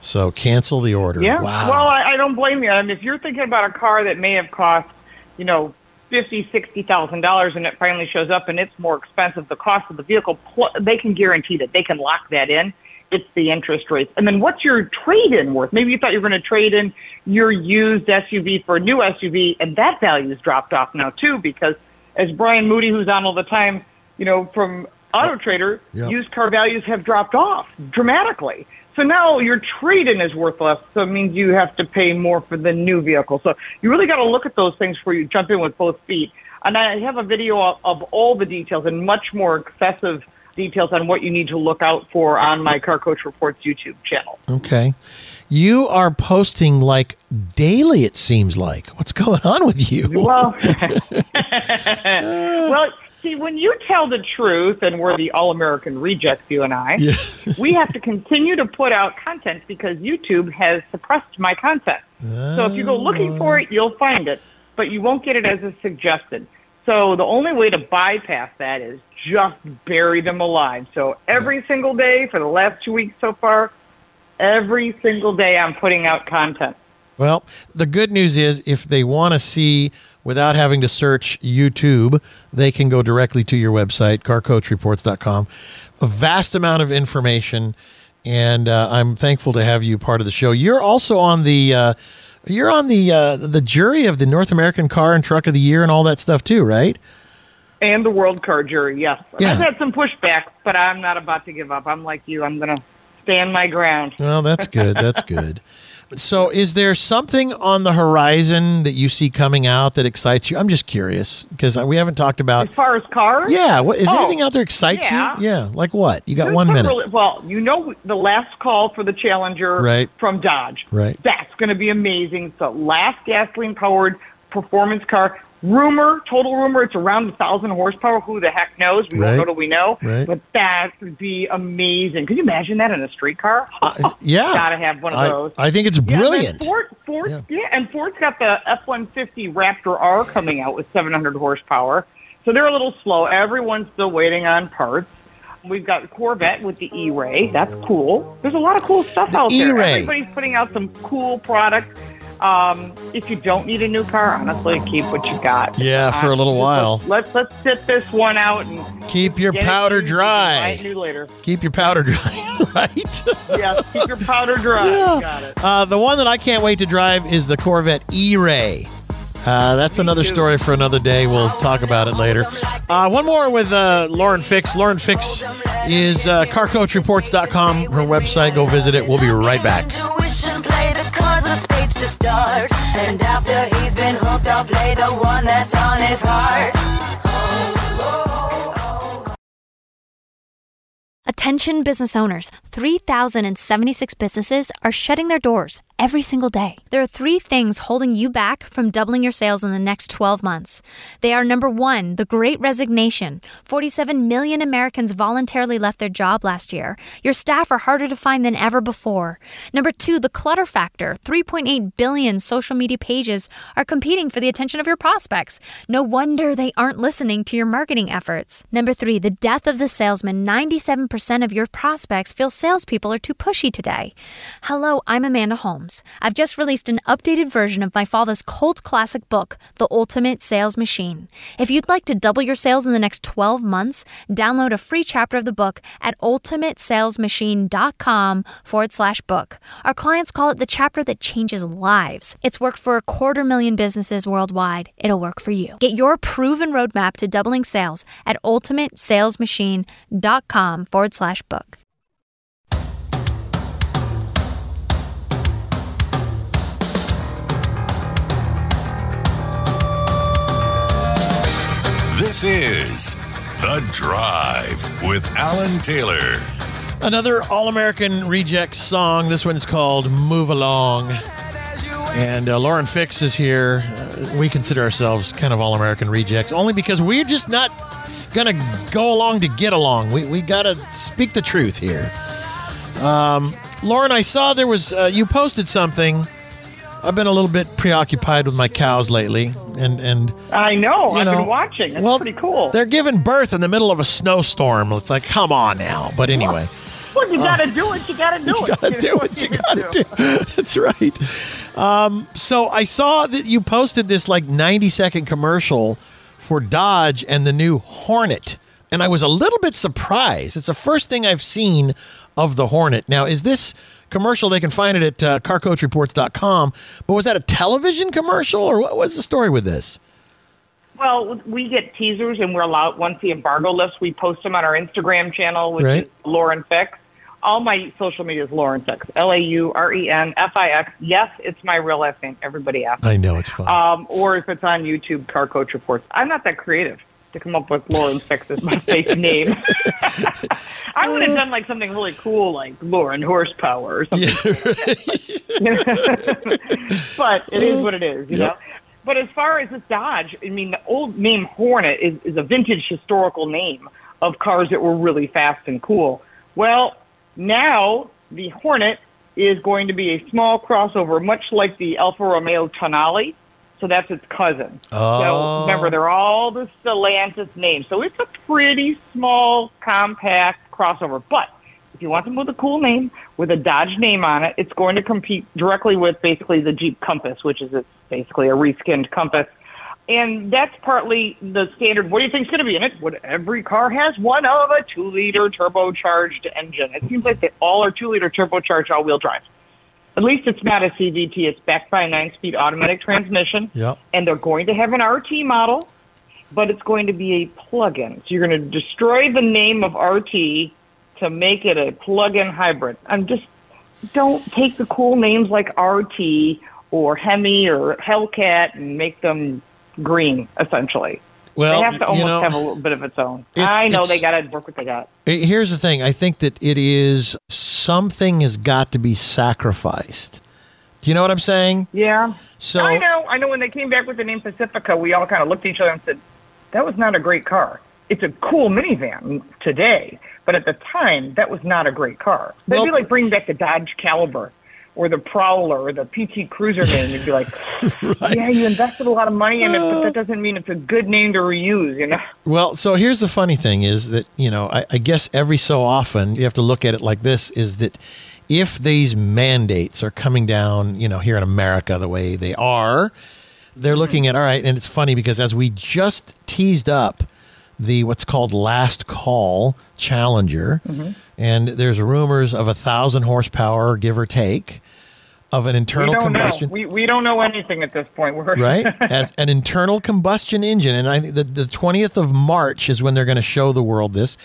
So cancel the order. Yeah. Wow. Well, I, I don't blame you. I mean, if you're thinking about a car that may have cost, you know, fifty, sixty thousand dollars, and it finally shows up and it's more expensive, the cost of the vehicle, pl- they can guarantee that they can lock that in. It's the interest rates. And then what's your trade-in worth? Maybe you thought you were going to trade in your used SUV for a new SUV, and that value has dropped off now too, because as Brian Moody, who's on all the time, you know, from Auto Trader, Yep. used car values have dropped off dramatically. So now your trade-in is worth less, so it means you have to pay more for the new vehicle. So you really got to look at those things before you jump in with both feet. And I have a video of, of all the details and much more excessive details on what you need to look out for on my Car Coach Reports YouTube channel. Okay. You are posting like daily, it seems like. What's going on with you? Well, <laughs> <laughs> well, see, when you tell the truth, and we're the all-American rejects, you and I, Yeah. <laughs> we have to continue to put out content because YouTube has suppressed my content. So if you go oh, looking for it, you'll find it, but you won't get it as a suggested. So the only way to bypass that is just bury them alive. So every single day for the last two weeks so far, every single day I'm putting out content. Well, the good news is if they want to see without having to search YouTube, they can go directly to your website, carcoachreports.com. A vast amount of information, and uh, I'm thankful to have you part of the show. You're also on the. Uh, You're on the uh, the jury of the North American Car and Truck of the Year and all that stuff too, right? And the World Car Jury, yes. Yeah. I've had some pushback, but I'm not about to give up. I'm like you. I'm going to stand my ground. Well, that's good. That's good. <laughs> So, is there something on the horizon that you see coming out that excites you? I'm just curious because we haven't talked about. As far as cars? Yeah, what is Oh, anything out there excites yeah. you? Yeah, like what? You got There's one minute. really- well, you know the last call for the Challenger Right. from Dodge. Right. That's going to be amazing. It's the last gasoline-powered performance car. Rumor, total rumor, it's around a thousand horsepower. Who the heck knows? We Right. won't know till we know. Right. But that would be amazing. Could you imagine that in a street car? Uh, <laughs> yeah, Gotta have one of I, those. I think it's Yeah, brilliant. Ford, Ford, Yeah. yeah. and Ford's got the F-150 Raptor R coming out with 700 horsepower. So they're a little slow. Everyone's still waiting on parts. We've got Corvette with the E-Ray. That's cool. There's a lot of cool stuff The out there. E-Ray. Everybody's putting out some cool products. Um, if you don't need a new car, honestly, keep what you got. Yeah, for a little Uh, while. Let's let's sit this one out and Keep your powder can buy it dry. new later. Keep your powder dry, <laughs> right? yes, keep your powder dry. <laughs> Yeah. Got it. Uh, the one that I can't wait to drive is the Corvette E-Ray. Uh, that's another story for another day. We'll talk about it later. Uh, one more with uh, Lauren Fix. Lauren Fix is uh, carcoachreports.com, her website. Go visit it. We'll be right back. To start. And after he's been hooked, I'll play the one that's on his heart. Attention business owners 3,076 businesses are shutting their doors every single day. There are three things holding you back from doubling your sales in the next 12 months. They are number one, the great resignation. 47 million Americans voluntarily left their job last year. Your staff are harder to find than ever before. Number two, the clutter factor. 3.8 billion social media pages are competing for the attention of your prospects. No wonder they aren't listening to your marketing efforts. Number three, the death of the salesman. 97% of your prospects feel salespeople are too pushy today. Hello, I'm Amanda Holmes. I've just released an updated version of my father's cult classic book, The Ultimate Sales Machine. If you'd like to double your sales in the next 12 months, download a free chapter of the book at ultimatesalesmachine.com forward slash book. Our clients call it the chapter that changes lives. It's worked for a quarter million businesses worldwide. It'll work for you. Get your proven roadmap to doubling sales at ultimatesalesmachine.com forward slash book. This is The Drive with Alan Taylor. Another All American Rejects song. This one's called Move Along. And uh, Lauren Fix is here. Uh, we consider ourselves kind of All American Rejects only because we're just not going to go along to get along. We, we got to speak the truth here. Um, Lauren, I saw there was, uh, you posted something. I've been a little bit preoccupied with my cows lately. And, and I know. You I've know, been watching. It's well, pretty cool. they're giving birth in the middle of a snowstorm. It's like, come on now. But anyway. Well, you got to do it. You got to do <laughs> you it. gotta do what you gotta do. <laughs> That's right. Um, so I saw that you posted this like 90 second commercial for Dodge and the new Hornet, and I was a little bit surprised. It's the first thing I've seen of the Hornet. Now, is this commercial? They can find it at uh, CarCoachReports.com. But was that a television commercial, or what was the story with this? Well, we get teasers, and we're allowed once the embargo lifts, we post them on our Instagram channel, which Right. is Lauren Fix. All my social media is Lauren Fix, L A U R E N F I X. Yes, it's my real last name. Everybody asks. I know it's fun. Um, or if it's on YouTube, Car Coach Reports. I'm not that creative to come up with Lauren Fix as my fake <laughs> name. I would have uh. done like something really cool, like Lauren Horsepower or something. <laughs> but it is what it is, you Yep. know. But as far as this Dodge, I mean, the old name Hornet is, is a vintage historical name of cars that were really fast and cool. Well, now the Hornet is going to be a small crossover, much like the Alfa Romeo Tonale. So that's its cousin. Oh. So remember, they're all the Stellantis names. So it's a pretty small, compact crossover. But if you want them with a cool name, with a Dodge name on it, it's going to compete directly with basically the Jeep Compass, which is it's basically a reskinned Compass. And that's partly the standard. What do you think is going to be in it? What every car has one of a two-liter turbocharged engine. It seems like they all are two-liter turbocharged all-wheel drive. At least it's not a CVT. It's backed by a nine-speed automatic transmission, Yep. and they're going to have an RT model, but it's going to be a plug-in. So you're going to destroy the name of RT to make it a plug-in hybrid. I'm just don't take the cool names like RT or Hemi or Hellcat and make them green. Essentially, Well, they have to you almost know, have a little bit of its own. It's- I know they got to work what they got. Eh, Here's the thing. I think that it is something has got to be sacrificed. Do you know what I'm saying? Yeah. So I know. I know. When they came back with the name Pacifica, we all kind of looked at each other and said, "That was not a great car. It's a cool minivan today, but at the time, that was not a great car. That'd be like bringing back the Dodge Caliber." Or the Prowler, or the PT Cruiser name, you'd be like, <laughs> "Yeah, you invested a lot of money in it, but that oh. doesn't mean it's a good name to reuse." You know? Well, so here's the funny thing is that, you know, I, I guess every so often you have to look at it like this is that if these mandates are coming down, you know, here in America the way they are, they're mm-hmm. looking at, all right, and it's funny because as we just teased up the what's called last call challenger, mm-hmm. and there's rumors of a thousand horsepower, give or take, of an internal don't combustion know. We, we don't know anything at this point. We're right? <laughs> As an internal combustion engine, and I think the the twentieth of March is when they're going to show the world this.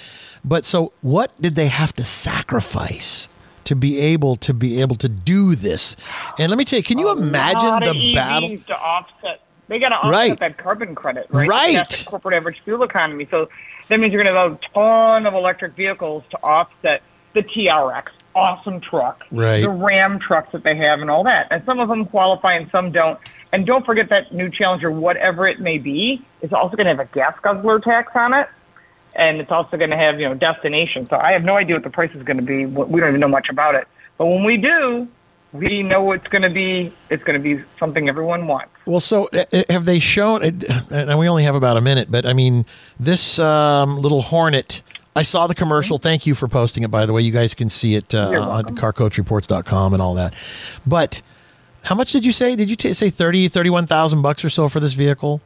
But so, what did they have to sacrifice to be able to be able to do this? And let me tell you, can you imagine lot the EVs battle? to offset. They got to offset Right. that carbon credit, right? Right. Corporate average fuel economy. So that means you're going to have a ton of electric vehicles to offset the TRX, awesome truck, Right. the Ram trucks that they have, and all that. And some of them qualify, and some don't. And don't forget that new Challenger, whatever it may be, is also going to have a gas guzzler tax on it. And it's also going to have, you know, destination. So I have no idea what the price is going to be. We don't even know much about it. But when we do, we know it's going to be. It's going to be something everyone wants. Well, so uh, uh, have they shown? uh, And we only have about a minute, but I mean, this um, little Hornet. I saw the commercial. Thank you for posting it, by the way. You guys can see it uh, on carcoachreports.com and all that. But how much did you say? Did you t- say 30, 31,000 bucks or so for this vehicle?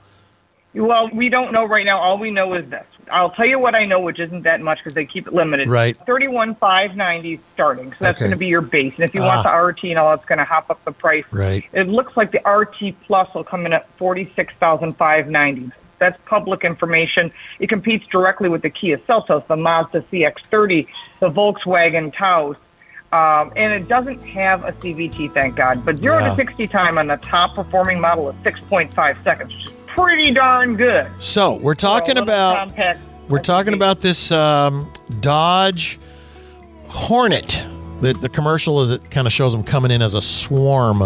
Well, we don't know right now. All we know is this. I'll tell you what I know, which isn't that much because they keep it limited. Right. Thirty-one five ninety starting. So that's Okay. going to be your base. And if you want Ah. the RT and all, it's going to hop up the price. Right. It looks like the RT Plus will come in at forty-six thousand five ninety. That's public information. It competes directly with the Kia Seltos, the Mazda CX-30, the Volkswagen Taos. Um, and it doesn't have a CVT, thank God. But 0 Yeah. to 60 time on the top performing model is 6.5 seconds, which is pretty darn good. So we're talking little about compact we're talking about this um, Dodge Hornet. The the commercial is it kind of shows them coming in as a swarm,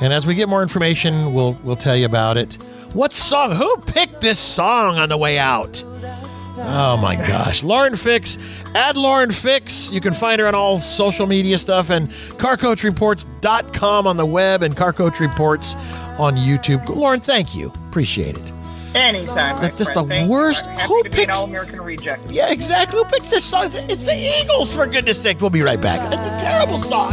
and as we get more information, we'll we'll tell you about it. What song? Who picked this song on the way out? Oh my gosh. Lauren Fix. Add Lauren Fix. You can find her on all social media stuff and carcoachreports.com on the web and carcoach reports on YouTube. Lauren, thank you. Appreciate it. Anytime. That's just friend. the Thank worst. Who to be an picks- All-American reject. Yeah, exactly. Who picks this song? It's the Eagles, for goodness sake. We'll be right back. It's a terrible song.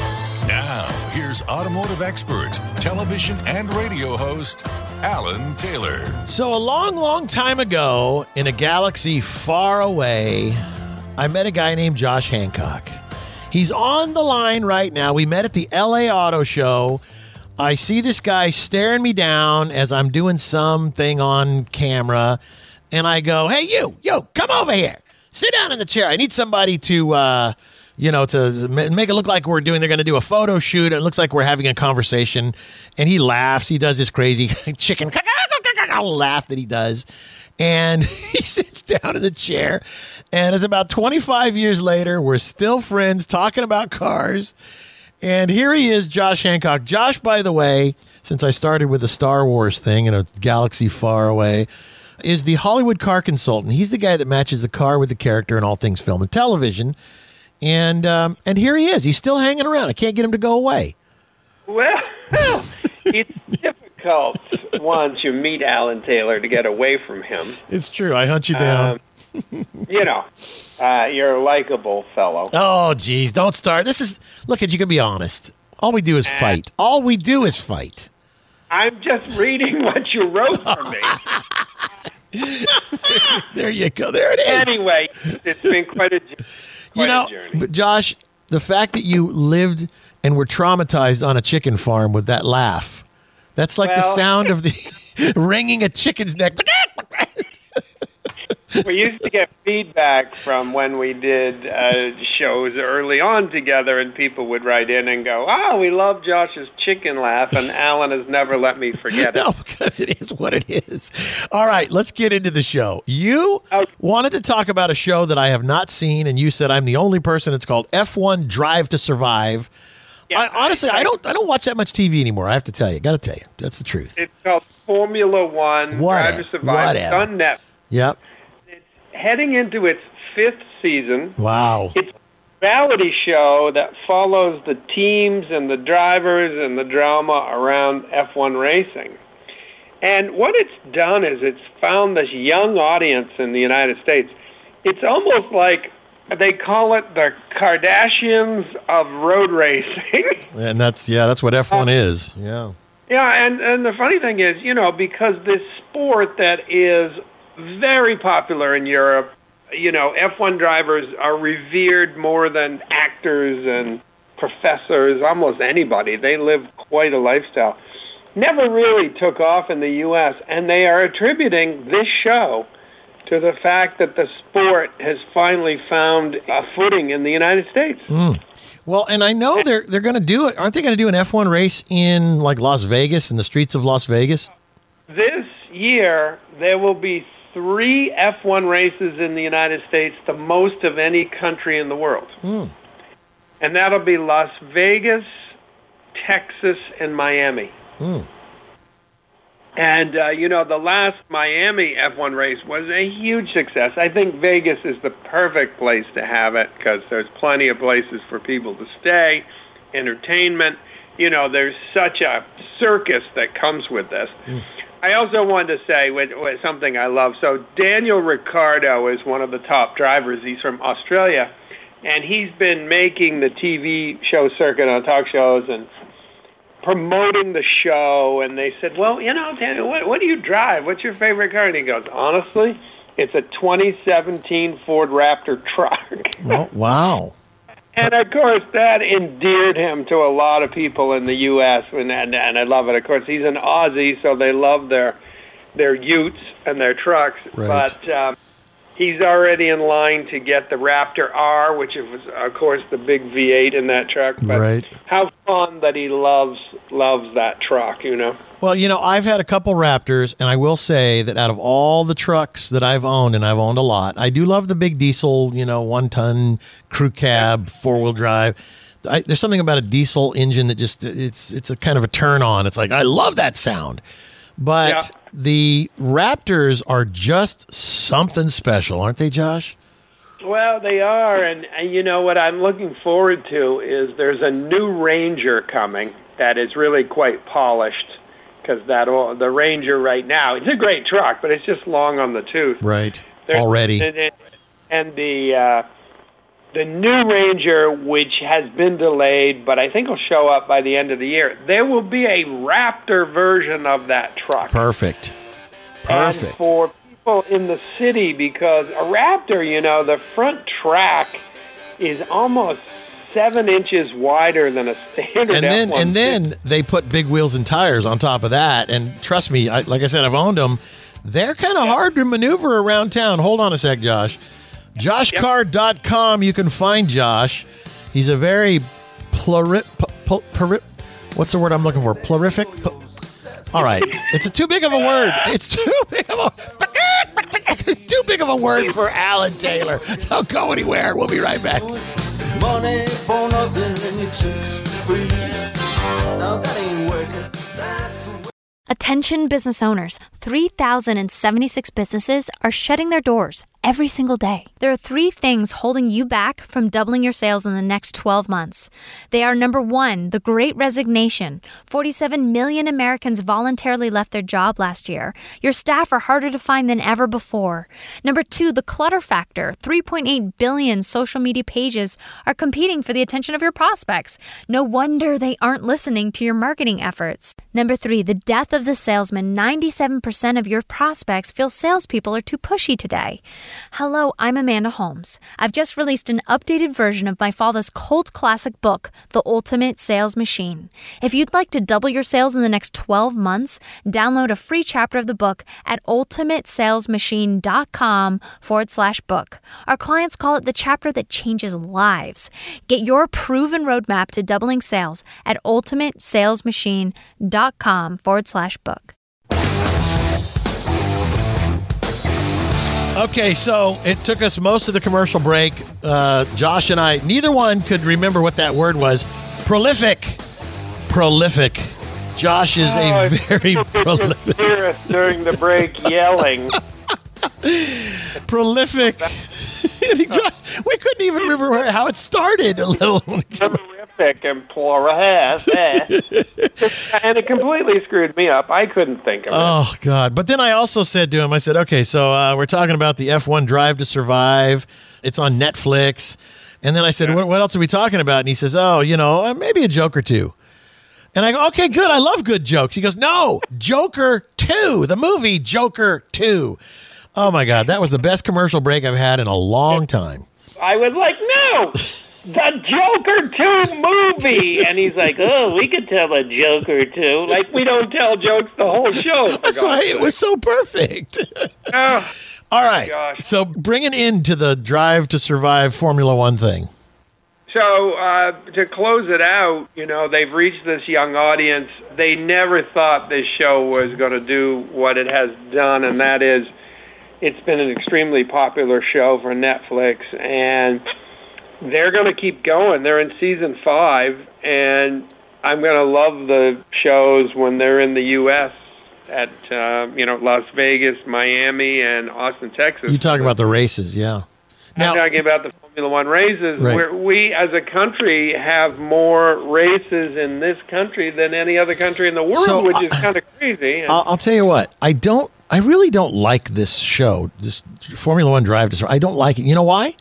Now, here's automotive expert, television and radio host, Alan Taylor. So, a long, long time ago, in a galaxy far away, I met a guy named Josh Hancock. He's on the line right now. We met at the LA Auto Show. I see this guy staring me down as I'm doing something on camera, and I go, "Hey, you, you, come over here. Sit down in the chair. I need somebody to, uh, you know, to make it look like we're doing. They're going to do a photo shoot. It looks like we're having a conversation, and he laughs. He does this crazy <laughs> chicken <laughs> laugh that he does, and <laughs> he sits down in the chair. And it's about 25 years later. We're still friends, talking about cars. And here he is, Josh Hancock. Josh, by the way, since I started with the Star Wars thing in a galaxy far away, is the Hollywood car consultant. He's the guy that matches the car with the character in all things film and television. And um, and here he is. He's still hanging around. I can't get him to go away. Well, <laughs> it's difficult once you meet Alan Taylor to get away from him. It's true. I hunt you down. Um, you know, uh, you're a likable fellow. oh, geez, don't start. This is look at you. Can be honest. All we do is fight. All we do is fight. I'm just reading what you wrote for me. <laughs> There you go. There it is. anyway, it's been quite a, you know, but Josh, the fact that you lived and were traumatized on a chicken farm with that laugh, that's like the sound of the <laughs> <laughs> wringing a chicken's neck. <laughs> we used to get feedback from when we did uh, shows early on together, and people would write in and go, "Oh, we love Josh's chicken laugh," and Alan has never let me forget it. <laughs> No, because it is what it is. All right, let's get into the show. You Okay. wanted to talk about a show that I have not seen, and you said I'm the only person. It's called F1 Drive to Survive. Yeah, I, honestly, I, don't, I don't watch that much TV anymore. I have to tell you, got to tell you, that's the truth. It's called Formula One Whatever, Drive to Survive. whatever. It's on Netflix. Yep. Heading into its fifth season, Wow. it's a reality show that follows the teams and the drivers and the drama around F1 racing. And what it's done is it's found this young audience in the United States. It's almost like they call it the Kardashians of road <laughs> racing. And that's yeah, that's what F1 uh, is. Yeah. Yeah, and, and the funny thing is, you know, because this sport that is very popular in Europe, you know, F1 drivers are revered more than actors and professors, almost anybody. They live quite a lifestyle. Never really took off in the U.S., and they are attributing this show to the fact that the sport has finally found a footing in the United States. Hmm. Well, and I know they're they're going to do it. Aren't they going to do an F1 race in like Las Vegas in the streets of Las Vegas? This year, there will be three F1 races in the United States, the most of any country in the world. Hmm. And that'll be Las Vegas, Texas, and Miami. Hmm. And, uh, you know, the last Miami F1 race was a huge success. I think Vegas is the perfect place to have it because there's plenty of places for people to stay, entertainment. You know, there's such a circus that comes with this. Hmm. I also wanted to say with, with something I love. So Daniel Ricciardo is one of the top drivers. He's from Australia, and he's been making the TV show circuit on talk shows and promoting the show. And they said, "Well, you know, Daniel, what, what do you drive? What's your favorite car?" And he goes, "Honestly, it's a 2017 Ford Raptor truck." Oh, wow. And of course, that endeared him to a lot of people in the U.S. and and, and I love it. Of course, he's an Aussie, so they love their their Utes and their trucks. Right. But um, he's already in line to get the Raptor R, which is of course the big V8 in that truck. But Right. how fun that he loves loves that truck, you know. Well, you know, I've had a couple Raptors, and I will say that out of all the trucks that I've owned, and I've owned a lot, I do love the big diesel, you know, one ton crew cab, four wheel drive. I, there's something about a diesel engine that just it's it's a kind of a turn on. It's like I love that sound, but Yeah. the Raptors are just something special, aren't they, Josh? Well, they are, and, and you know what I'm looking forward to is there's a new Ranger coming that is really quite polished because that all, the Ranger right now it's a great truck, but it's just long on the tooth. Right. There's- Already. and, and- and the uh, the new Ranger, which has been delayed, but I think will show up by the end of the year. There will be a Raptor version of that truck. Perfect. And Perfect. for people in the city, because a Raptor, you know, the front track is almost seven inches wider than a standard and then F-150. and then they put big wheels and tires on top of that. And trust me, I, like I said, I've owned them. They're kind of hard to maneuver around town. Hold on a sec, Josh. JoshCar.com. You can find Josh. He's a very pluri- pl- pl- What's the word I'm looking for? Plurific. Pl- All right, it's a too big of a word. It's too big of a. <laughs> Too big of a word for Alan Taylor. Don't go anywhere. We'll be right back. Money for nothing and your chicks free. Now that ain't working. That's the way. Attention business owners 3,076 businesses are shutting their doors every single day. There are three things holding you back from doubling your sales in the next 12 months. They are number one, the great resignation. 47 million Americans voluntarily left their job last year. Your staff are harder to find than ever before. Number two, the clutter factor. 3.8 billion social media pages are competing for the attention of your prospects. No wonder they aren't listening to your marketing efforts. Number three, the death of the salesman. 97% of your prospects feel salespeople are too pushy today. Hello, I'm Amanda Holmes. I've just released an updated version of my father's cult classic book, The Ultimate Sales Machine. If you'd like to double your sales in the next 12 months, download a free chapter of the book at ultimatesalesmachine.com forward slash book. Our clients call it the chapter that changes lives. Get your proven roadmap to doubling sales at ultimatesalesmachine.com forward slash book. Okay, so it took us most of the commercial break. Uh, Josh and I, neither one could remember what that word was. Prolific. Prolific. Josh is Oh, a very prolific. During the break yelling. <laughs> prolific. <laughs> We couldn't even remember how it started. A little. Terrific and pluralist. <laughs> and it completely screwed me up. I couldn't think of it. Oh God! But then I also said to him, I said, "Okay, so uh, we're talking about the F1 Drive to Survive. It's on Netflix." And then I said, what, "What else are we talking about?" And he says, "Oh, you know, uh, maybe a joke or two. And I go, "Okay, good. I love good jokes." He goes, "No, Joker Two, the movie Joker Two. Oh my God, that was the best commercial break I've had in a long time. I was like, no, <laughs> the Joker 2 movie. And he's like, oh, we could tell a joke or two. Like, we don't tell jokes the whole show. That's why it was so perfect." <laughs> Oh, All right, gosh. so bringing into the Drive to Survive Formula One thing. So uh, to close it out, you know, they've reached this young audience. They never thought this show was going to do what it has done, and that is, it's been an extremely popular show for Netflix, and they're going to keep going. They're in season five, and I'm going to love the shows when they're in the U.S. at uh, you know Las Vegas, Miami, and Austin, Texas. You talking about the races, yeah. I'm talking about the Formula One races, Right. where we as a country have more races in this country than any other country in the world, So, which is uh, kind of crazy. And <laughs> I'll, I'll tell you what. I don't. I really don't like this show. This Formula One Drive to Survive. I don't like it. You know why?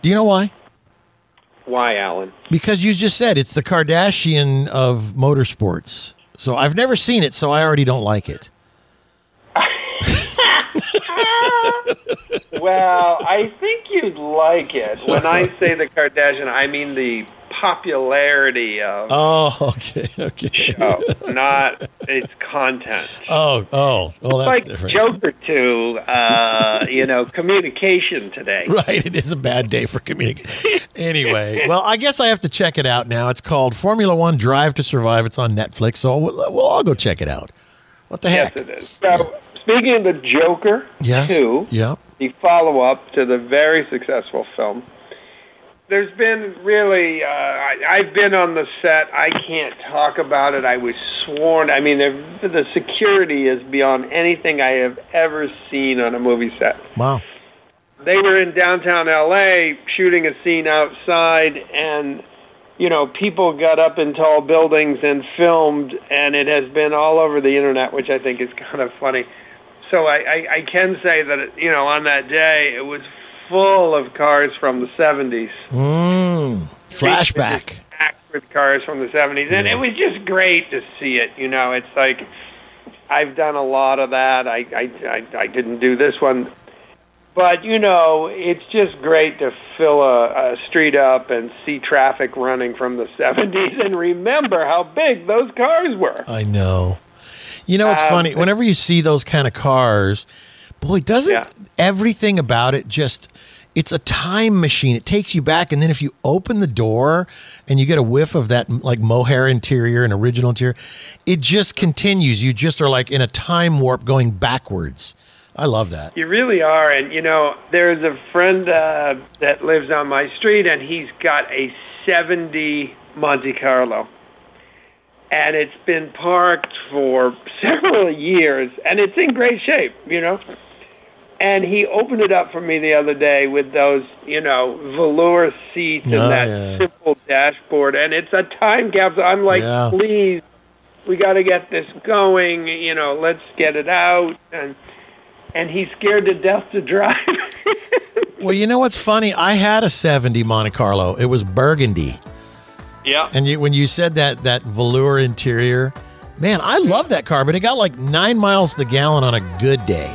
Do you know why? why, Alan? Because you just said it's the Kardashian of motorsports. So I've never seen it, so I already don't like it. <laughs> well, I think you'd like it. When I <laughs> say the Kardashian, I mean the popularity of Oh, <laughs> okay, okay. show, not its content. Oh, oh, oh, that's like different. Joker to, uh, you know, communication today. <laughs> Right, it is a bad day for communication. anyway, well, I guess I have to check it out now. It's called Formula One Drive to Survive. It's on Netflix, so we'll, we'll all go check it out. What the heck? Yes, it is. So, speaking of the Joker Yes. 2, Yeah. the follow up to the very successful film. There's been really, uh, I, I've been on the set. I can't talk about it. I was sworn. I mean, the, the security is beyond anything I have ever seen on a movie set. Wow. They were in downtown LA shooting a scene outside, and you know, people got up in tall buildings and filmed, and it has been all over the internet, which I think is <laughs> kind of funny. So I, I, I can say that, you know, on that day, it was full of cars from the 70s. Mm, flashback. With cars from the 70s. And it was just great to see it. You know, it's like I've done a lot of that. I, I, I, I didn't do this one. But, you know, it's just great to fill a, a street up and see traffic running from the <laughs> 70s and remember how big those cars were. I know. You know, it's Um, funny. Whenever you see those kind of cars, boy, doesn't Yeah. everything about it just it's a time machine. It takes you back, and then if you open the door and you get a whiff of that like mohair interior and original interior, it just continues. You just are like in a time warp going backwards. I love that. You really are. And, you know, there's a friend uh, that lives on my street, and he's got a 70 Monte Carlo. And it's been parked for <laughs> several years, and it's in great shape, you know. And he opened it up for me the other day with those, you know, velour seats and Oh, that yeah. simple dashboard. And it's a time capsule. I'm like, Yeah. please, we got to get this going. You know, let's get it out. And and he's scared to death to drive. <laughs> Well, you know what's funny? I had a 70 Monte Carlo. It was burgundy. yeah. And you, when you said that that velour interior, man, I love that car, but it got like nine miles to the gallon on a good day.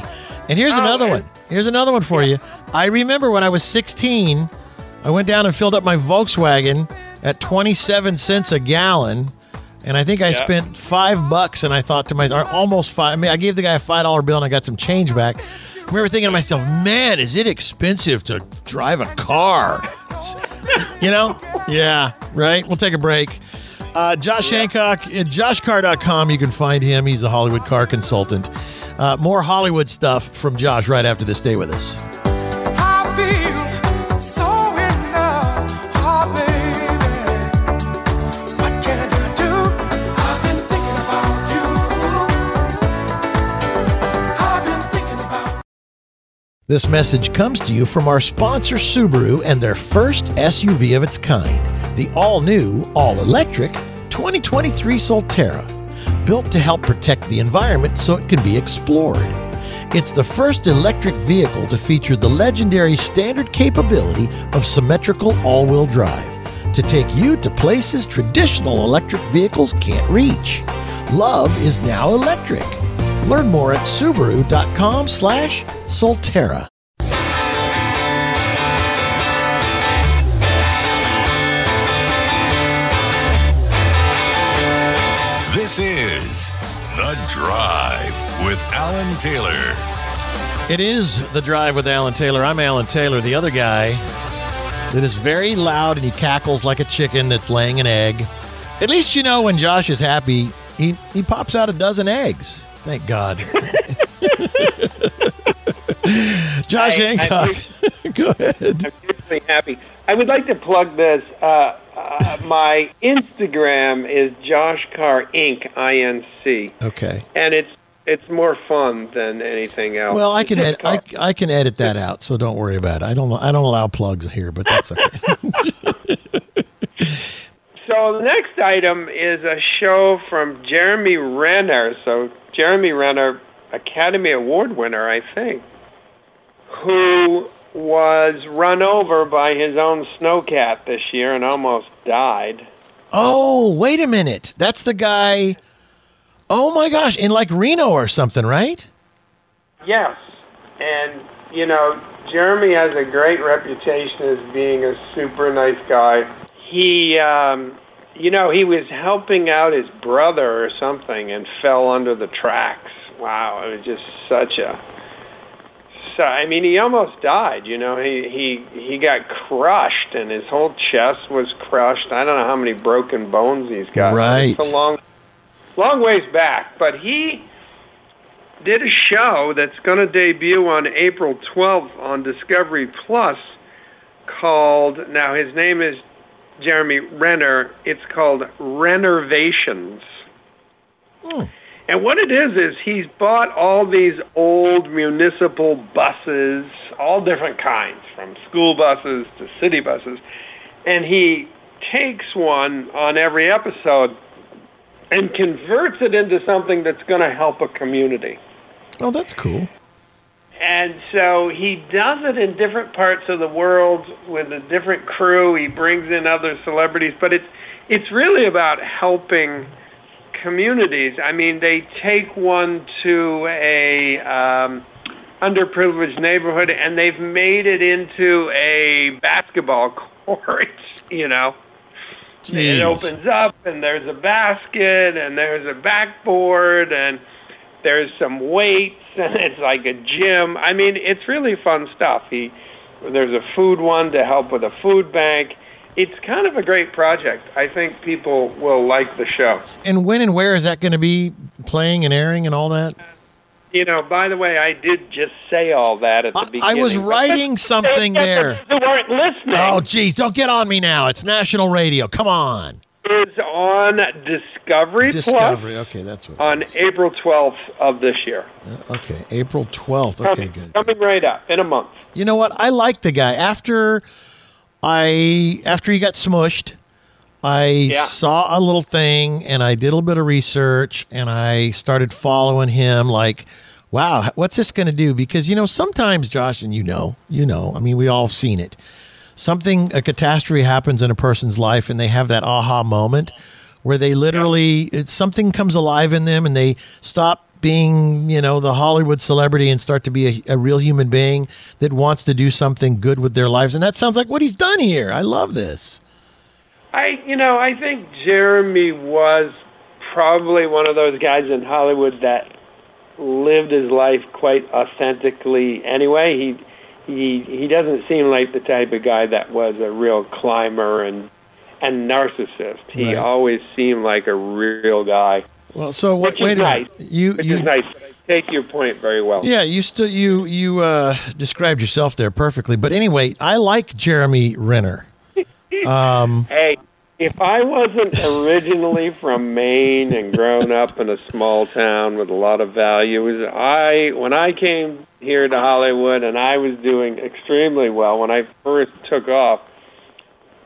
And here's Oh, another and- one. Here's another one for you. I remember when I was 16, I went down and filled up my Volkswagen at 27 cents a gallon. And I think I Yeah. spent five bucks, and I thought to myself, almost five. I mean, I gave the guy a five dollar bill, and I got some change back. I remember thinking to myself, "Man, is it expensive to drive a car?" <laughs> You know? Yeah, right? We'll take a break. Uh, Josh Hancock at joshcar.com. You can find him. He's the Hollywood car consultant. Uh, more Hollywood stuff from Josh right after this. Stay with us. I feel so in love, baby. What can I do? I've been thinking about you. I've been thinking about. This message comes to you from our sponsor, Subaru, and their first SUV of its kind, the all new, all electric 2023 Solterra. Built to help protect the environment so it can be explored. It's the first electric vehicle to feature the legendary standard capability of symmetrical all wheel drive to take you to places traditional electric vehicles can't reach. Love is now electric. Learn more at Subaru.com slash Solterra. The Drive with Alan Taylor. It is The Drive with Alan Taylor. I'm Alan Taylor, the other guy that is very loud and he cackles like a chicken that's laying an egg. At least you know when Josh is happy, he, he pops out a dozen eggs. Thank God. <laughs> Josh I- I Hancock, <laughs> go ahead. I'm really happy. I would like to plug this. Uh, uh, my Instagram is Josh Carr Inc. I N C, Okay. and it's it's more fun than anything else. Well, I can ed- I, I can edit that out, so don't worry about it. I don't I don't allow plugs here, but that's okay. <laughs> So the next item is a show from Jeremy Renner. So Jeremy Renner, Academy Award winner, I think, who was run over by his own snowcat this year and almost died. oh, wait a minute. That's the guy. Oh my gosh, in like Reno or something, right? Yes, and you know Jeremy has a great reputation as being a super nice guy. He, um, you know, he was helping out his brother or something and fell under the tracks. Wow, it was just such a. So I mean, he almost died. You know, he he he got crushed and his whole chest was crushed. I don't know how many broken bones he's got. Right. It's a long, long ways back, but he did a show that's going to debut on April 12th on Discovery Plus called, now his name is Jeremy Renner. It's called Rennervations. Hmm. And what it is, is he's bought all these old municipal buses, all different kinds, from school buses to city buses, and he takes one on every episode and converts it into something that's going to help a community. Oh, that's cool. And so he does it in different parts of the world with a different crew. He brings in other celebrities, but it's it's really about helping communities. I mean, they take one to a um, underprivileged neighborhood and they've made it into a basketball <laughs> court. You know, it opens up and there's a basket and there's a backboard and there's some weights <laughs> and it's like a gym. I mean, it's really fun stuff. He there's a food one to help with a food bank. It's kind of a great project. I think people will like the show. And when and where is that going to be playing and airing and all that? You know, by the way, I did just say all that at the I, beginning. I was writing <laughs> something there. They weren't listening. Oh, geez, don't get on me now. It's national radio. Come on. It's on Discovery, Discovery. Plus Okay, that's what. on April 12th of this year. Uh, okay, April 12th. Okay, Coming- good. Coming right up in a month. You know what? I like the guy. After I after he got smushed, I Yeah. saw a little thing and I did a little bit of research and I started following him like wow, what's this going to do? Because you know, sometimes Josh and you know, you know, I mean, we all have seen it. Something a catastrophe happens in a person's life and they have that aha moment where they literally it's something comes alive in them and they stop being you know the hollywood celebrity and start to be a, a real human being that wants to do something good with their lives and that sounds like what he's done here i love this I, you know, I think Jeremy was probably one of those guys in Hollywood that lived his life quite authentically. Anyway, he he he doesn't seem like the type of guy that was a real climber and and narcissist. He Right. always seemed like a real guy, well so what which wait a nice. minute you which you nice. Take your point very well. yeah you still you you uh described yourself there perfectly but anyway i like jeremy renner <laughs> um Hey, if I wasn't originally from Maine and grown up in a small town with a lot of values, I when I came here to Hollywood and I was doing extremely well when I first took off,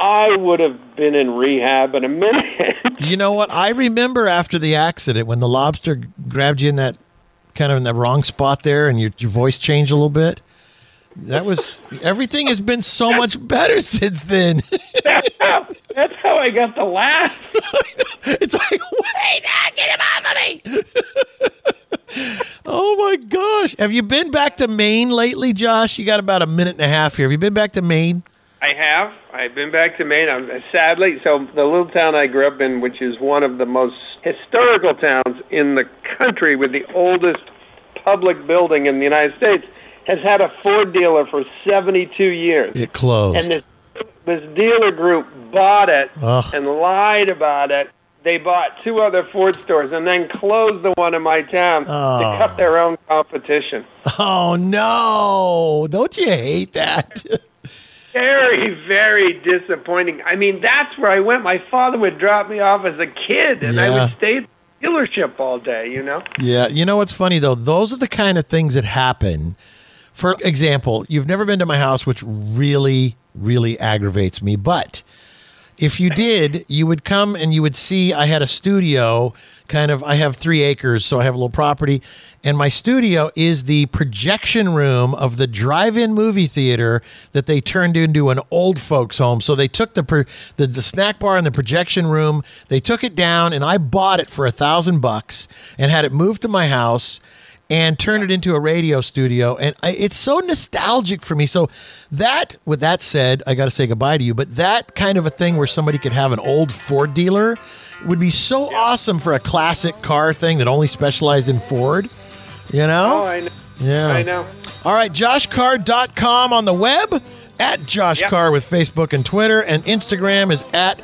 I would have been in rehab in a minute. <laughs> You know what? I remember after the accident when the lobster grabbed you in that kind of in the wrong spot there and your, your voice changed a little bit. That was everything has been so much better since then. that's, <laughs> how, that's how I got the laugh. it's like, wait, ah, get him off of me. <laughs> oh my gosh. Have you been back to Maine lately, Josh? You got about a minute and a half here. Have you been back to Maine? I have. I've been back to Maine. I'm sadly so the little town I grew up in, which is one of the most historical towns in the country, with the oldest public building in the United States, has had a Ford dealer for 72 years. It closed. And this this dealer group bought it Ugh. and lied about it. They bought two other Ford stores and then closed the one in my town Oh. to cut their own competition. oh no. Don't you hate that? <laughs> very, very disappointing. I mean, that's where I went. My father would drop me off as a kid, and I would stay at the dealership all day, you know? Yeah, you know what's funny though? Those are the kind of things that happen. For example, you've never been to my house, which really, really aggravates me. But if you did, you would come and you would see I had a studio. Kind of, I have three acres, so I have a little property, and my studio is the projection room of the drive-in movie theater that they turned into an old folks' home. So they took the the, the snack bar and the projection room, they took it down, and I bought it for a thousand bucks and had it moved to my house and turn it into a radio studio. And I, it's so nostalgic for me. So that with that said i got to say goodbye to you but that kind of a thing where somebody could have an old ford dealer would be so awesome for a classic car thing that only specialized in ford you know Oh, I know. yeah I know. all right joshcar.com on the web at josh Yep. carr with facebook and twitter and instagram is at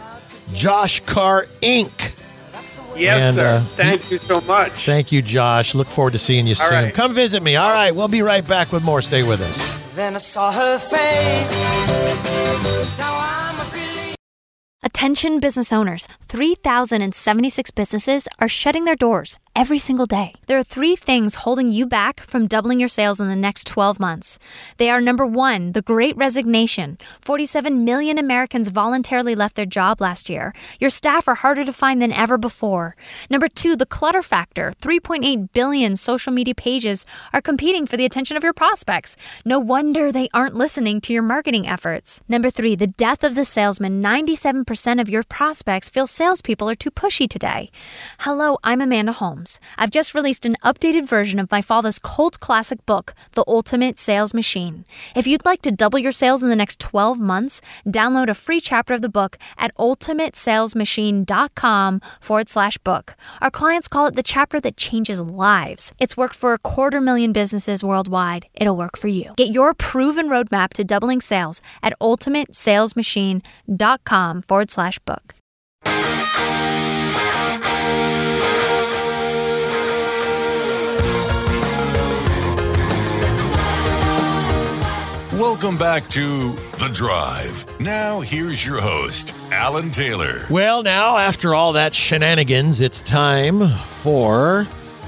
josh carr inc Yes, And, sir. uh, Thank you so much. Thank you, Josh. Look forward to seeing you All soon. right. Come visit me. All right, we'll be right back with more. Stay with us. Then I saw her face. Attention business owners 3,076 businesses are shutting their doors every single day. There are three things holding you back from doubling your sales in the next 12 months. They are number one, the great resignation. 47 million Americans voluntarily left their job last year. Your staff are harder to find than ever before. Number two, the clutter factor. 3.8 billion social media pages are competing for the attention of your prospects. No wonder they aren't listening to your marketing efforts. Number three, the death of the salesman. 97% of your prospects feel salespeople are too pushy today. Hello, I'm Amanda Holmes. I've just released an updated version of my father's cult classic book, The Ultimate Sales Machine. If you'd like to double your sales in the next 12 months, download a free chapter of the book at ultimatesalesmachine.com forward slash book. Our clients call it the chapter that changes lives. It's worked for a quarter million businesses worldwide. It'll work for you. Get your proven roadmap to doubling sales at ultimatesalesmachine.com forward slash book. Welcome back to The Drive. Now, here's your host, Alan Taylor. Well, now, after all that shenanigans, it's time for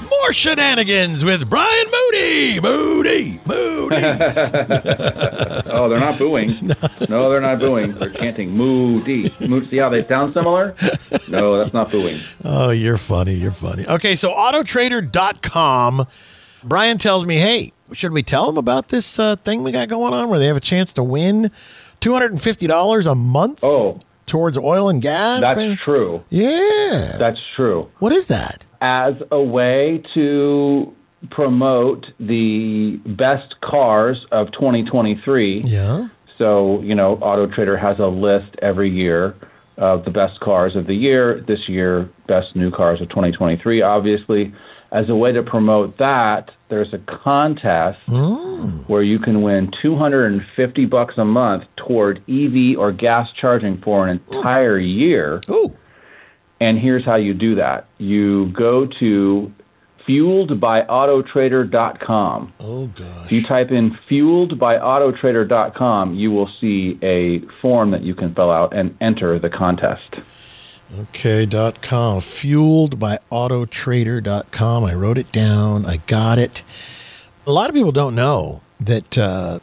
more shenanigans with Brian Moody. Moody, Moody. <laughs> oh, they're not booing. No, they're not booing. They're chanting Moody. Moody. See how they sound similar? No, that's not booing. Oh, you're funny. You're funny. Okay, so autotrader.com. Brian tells me, hey, should we tell them about this uh, thing we got going on where they have a chance to win $250 a month Oh, towards oil and gas? that's man? true. Yeah. That's true. what is that? As a way to promote the best cars of 2023. Yeah. So, you know, Auto Trader has a list every year of the best cars of the year. This year, best new cars of 2023. Obviously, as a way to promote that, there's a contest mm. where you can win 250 bucks a month toward EV or gas charging for an entire year. Ooh. And here's how you do that. You go to fueledbyautotrader.com. Oh, gosh. If you type in fueled by fueledbyautotrader.com, you will see a form that you can fill out and enter the contest. Okay, dot com. Fueled by autotrader.com. I wrote it down. I got it. A lot of people don't know that uh,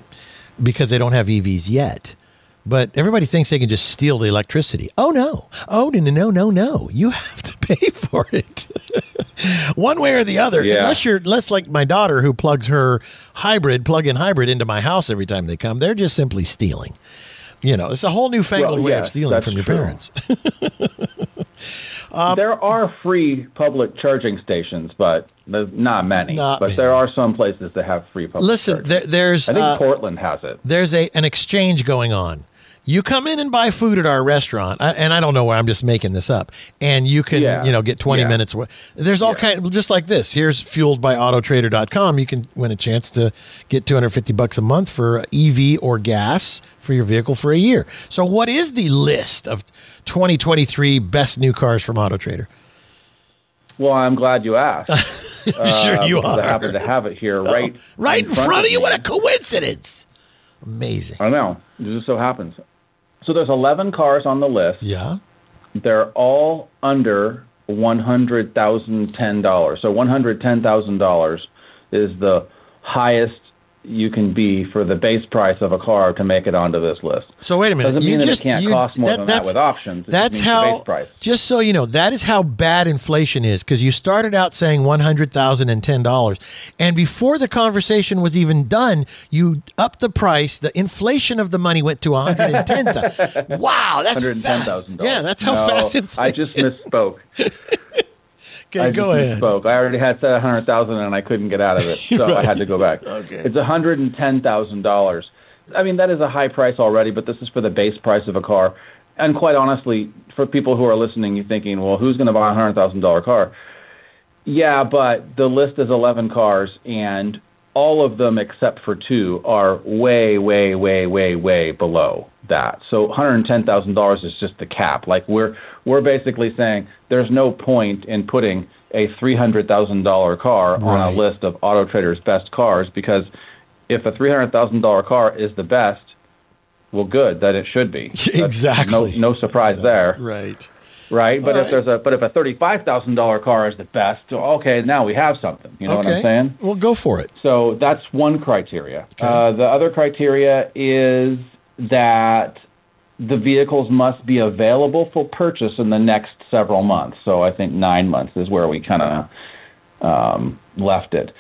because they don't have EVs yet. But everybody thinks they can just steal the electricity. Oh, no. Oh, no, no, no, no, no. You have to pay <laughs> for it. <laughs> One way or the other. Yeah. Unless you're less like my daughter who plugs her hybrid, plug in hybrid into my house every time they come. They're just simply stealing. You know, it's a whole newfangled Well, way of stealing from your true. parents. <laughs> there are free public charging stations, but there's not many. Not but many. there are some places that have free public Listen, there, there's I think uh, Portland has it. there's a an exchange going on. You come in and buy food at our restaurant, and I don't know where I'm just making this up. And you can, Yeah. you know, get 20 Yeah. minutes. There's all Yeah. kind, just like this. Here's fueled by autotrader.com. You can win a chance to get 250 bucks a month for EV or gas for your vehicle for a year. So, what is the list of 2023 best new cars from AutoTrader? Well, I'm glad you asked. <laughs> sure uh, you are. I happen to have it here oh, right, right in front of you. me. What a coincidence! Amazing. I know. It just so happens. So there's 11 cars on the list. Yeah. They're all under $100,010. So $110,000 is the highest you can be for the base price of a car to make it onto this list. So wait a minute. Doesn't you mean that just it can't you- cost more that- than that with options. It That's how. base price. Just so you know, that is how bad inflation is. Because you started out saying one hundred thousand and ten dollars, and before the conversation was even done, you upped the price. The inflation of the money went to one hundred and ten thousand. <laughs> wow, that's fast. $110,000. Yeah, that's how No, fast I just misspoke. <laughs> okay, I go ahead. misspoke. I already had said 100000 and I couldn't get out of it. <laughs> So I had to go back. Okay. It's $110,000. I mean, that is a high price already, but this is for the base price of a car. And quite honestly, for people who are listening, you're thinking, well, who's going to buy a $100,000 car? Yeah, but the list is 11 cars, and all of them except for two are way, way, way, way, way below that. So $110,000 is just the cap. Like we're we're basically saying there's no point in putting a $300,000 car on a list of Auto Trader's best cars because if a $300,000 car is the best, well, good, that it should be. <laughs> That's Exactly. No, no surprise there Right. right? But All if there's a but if a thirty five thousand dollar car is the best, okay, now we have something. You know okay. what I'm saying? Well, go for it. So that's one criteria. Uh, the other criteria is that the vehicles must be available for purchase in the next several months. So I think nine months is where we kind of um, left it.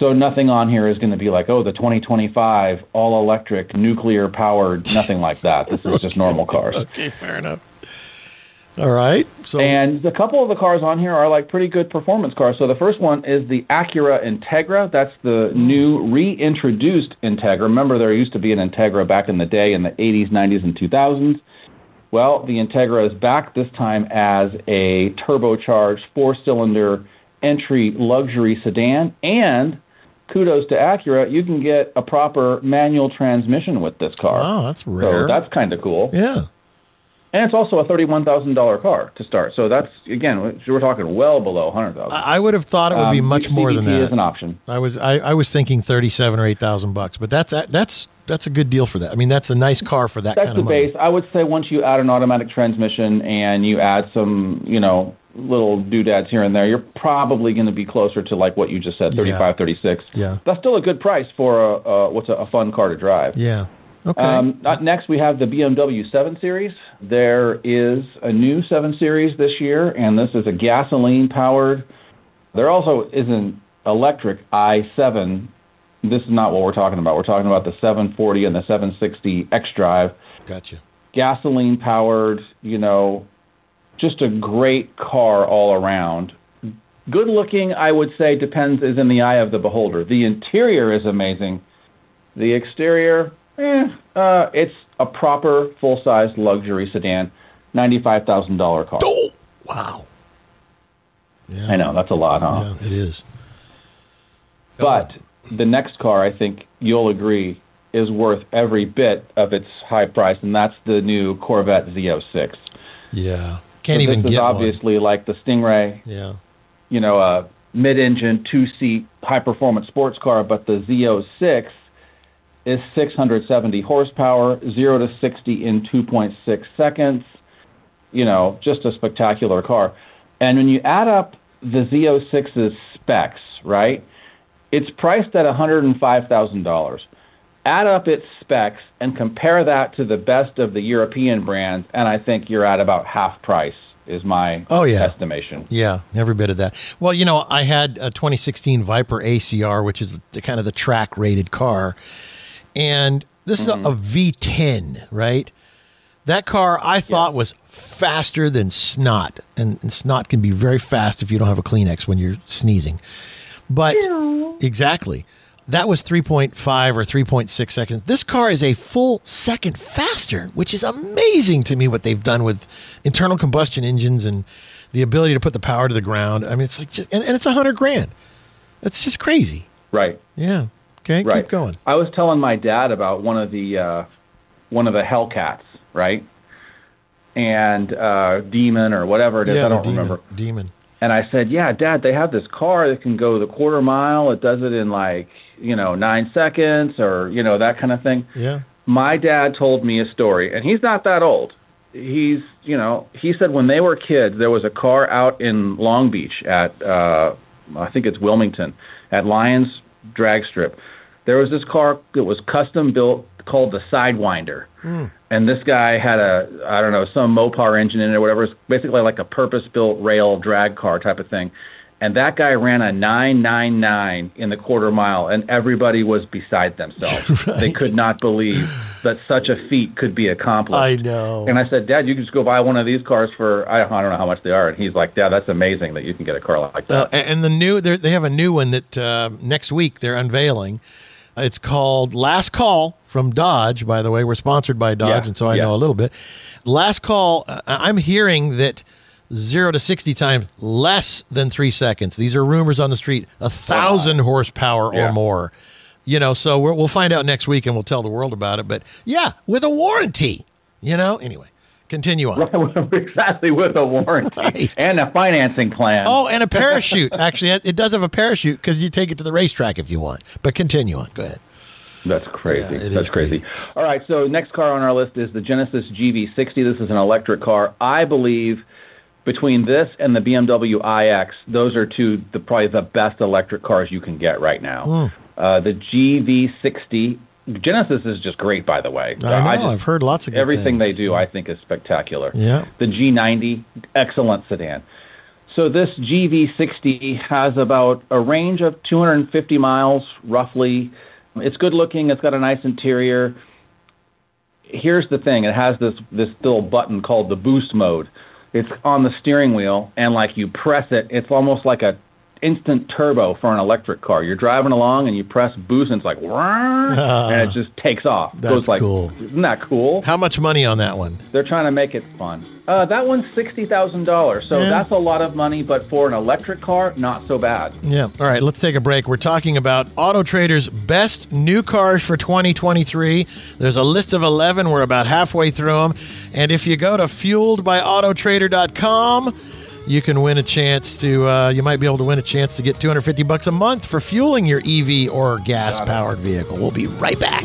So nothing on here is going to be like, oh, the 2025 all electric nuclear powered, nothing like that. This is just normal cars. <laughs> Okay, fair enough. All right. So And a couple of the cars on here are like pretty good performance cars. So the first one is the Acura Integra. That's the new reintroduced Integra. Remember, there used to be an Integra back in the day in the 80s, 90s, and 2000s. Well, the Integra is back this time as a turbocharged four cylinder entry luxury sedan. And kudos to Acura, you can get a proper manual transmission with this car. Oh, that's So rare. that's kind of cool. yeah. And it's also a thirty-one thousand dollar car to start. So that's again, we're talking well below hundred thousand. I would have thought it would be Um, much more than that. is an option. I was I, I was thinking thirty seven or eight thousand bucks, but that's that's that's a good deal for that. I mean, that's a nice car for that That's kind the of money. base. I would say once you add an automatic transmission and you add some, you know, little doodads here and there, you're probably going to be closer to like what you just said, 35, 36. Yeah. That's still a good price for a, a what's a, a fun car to drive. Yeah. Okay. Um, next, we have the BMW 7 Series. There is a new 7 Series this year, and this is a gasoline powered. There also is an electric i7. This is not what we're talking about. We're talking about the 740 and the 760 X Drive. gotcha. Gasoline powered, you know, just a great car all around. Good looking, I would say, depends, is in the eye of the beholder. The interior is amazing. The exterior, eh, uh, it's a proper full size luxury sedan, $95,000 car. Oh, wow. Yeah. I know, that's a lot, huh? Yeah, it is. But the next car, I think you'll agree, is worth every bit of its high price, and that's the new Corvette Z06. Yeah. Can't So even this get is one. obviously like the Stingray, Yeah. you know, a mid-engine, two-seat, high-performance sports car, but the Z06 is 670 horsepower, zero to 60 in 2.6 seconds. You know, just a spectacular car. And when you add up the Z06's specs, right, it's priced at $105,000. Add up its specs and compare that to the best of the European brands, and I think you're at about half price, is my Oh, yeah. estimation. Yeah, every bit of that. Well, you know, I had a 2016 Viper ACR, which is the kind of the track rated car, and this is a, mm-hmm. a V10, right? That car I thought was faster than snot, and, and snot can be very fast if you don't have a Kleenex when you're sneezing. But exactly, that was 3.5 or 3.6 seconds. This car is a full second faster, which is amazing to me what they've done with internal combustion engines and the ability to put the power to the ground. I mean, it's like just, and, and it's a hundred grand. That's just crazy. Right. Yeah. Okay. Right. Keep going. I was telling my dad about one of the uh, one of the Hellcats, right? And uh, Demon or whatever it is, yeah, I don't demon, remember. Demon. And I said, "Yeah, Dad, they have this car that can go the quarter mile. It does it in like you know nine seconds, or you know that kind of thing." Yeah. My dad told me a story, and he's not that old. He's, you know, he said when they were kids, there was a car out in Long Beach at, uh, I think it's Wilmington, at Lions Drag Strip. There was this car that was custom built called the Sidewinder. And this guy had a, I don't know, some Mopar engine in it or whatever. It's basically like a purpose built rail drag car type of thing. And that guy ran a 999 in the quarter mile, and everybody was beside themselves. <laughs> They could not believe that such a feat could be accomplished. I know. And I said, Dad, you can just go buy one of these cars for, I, don't know how much they are. And he's like, Dad, that's amazing that you can get a car like that. Uh, and the new, they have a new one that uh, next week they're unveiling. It's called Last Call from Dodge. By the way, we're sponsored by Dodge, Yeah, and so I yeah. know a little bit. Last Call. Uh, I'm hearing that zero to sixty times less than three seconds. These are rumors on the street. A thousand horsepower Yeah. or more. You know, so we're, we'll find out next week, and we'll tell the world about it. But yeah, with a warranty. You know. Anyway, continue on. <laughs> exactly with a warranty <laughs> Right. and a financing plan. Oh, and a <laughs> parachute. Actually, it does have a parachute because you take it to the racetrack if you want. But continue on. Go ahead. That's crazy. Yeah, That's crazy. crazy. All right, so next car on our list is the Genesis GV60. This is an electric car. I believe between this and the BMW iX, those are two the probably the best electric cars you can get right now. Hmm. Uh, the GV60 Genesis is just great, by the way. I know. just- I've heard lots of good everything things. they do. I think is spectacular. Yeah. The G90, excellent sedan. So this GV60 has about a range of 250 miles, roughly. It's good looking. It's got a nice interior. Here's the thing: it has this this little button called the Boost mode. It's on the steering wheel, and like you press it, it's almost like a instant turbo for an electric car. You're driving along and you press boost, and it's like, and it just takes off. That's Goes like, cool. Isn't that cool? How much money on that one? They're trying to make it fun. Uh, that one's sixty thousand dollars, so Yeah. that's a lot of money. But for an electric car, not so bad. Yeah. All right, let's take a break. We're talking about Auto Trader's best new cars for 2023. There's a list of 11. We're about halfway through them. And if you go to fueledbyautotrader.com, you can win a chance to, uh, you might be able to win a chance to get 250 bucks a month for fueling your EV or gas powered vehicle. We'll be right back.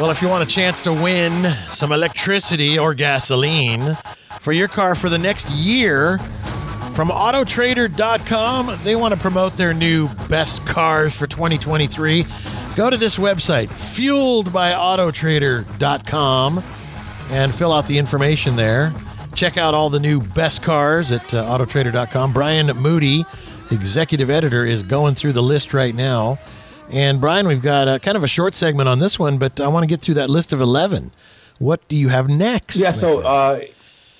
Well, if you want a chance to win some electricity or gasoline for your car for the next year, from Autotrader.com, they want to promote their new best cars for 2023. Go to this website, fueledbyautotrader.com, and fill out the information there. Check out all the new best cars at uh, Autotrader.com. Brian Moody, executive editor, is going through the list right now. And Brian, we've got a, kind of a short segment on this one, but I want to get through that list of 11. What do you have next? Yeah, so uh,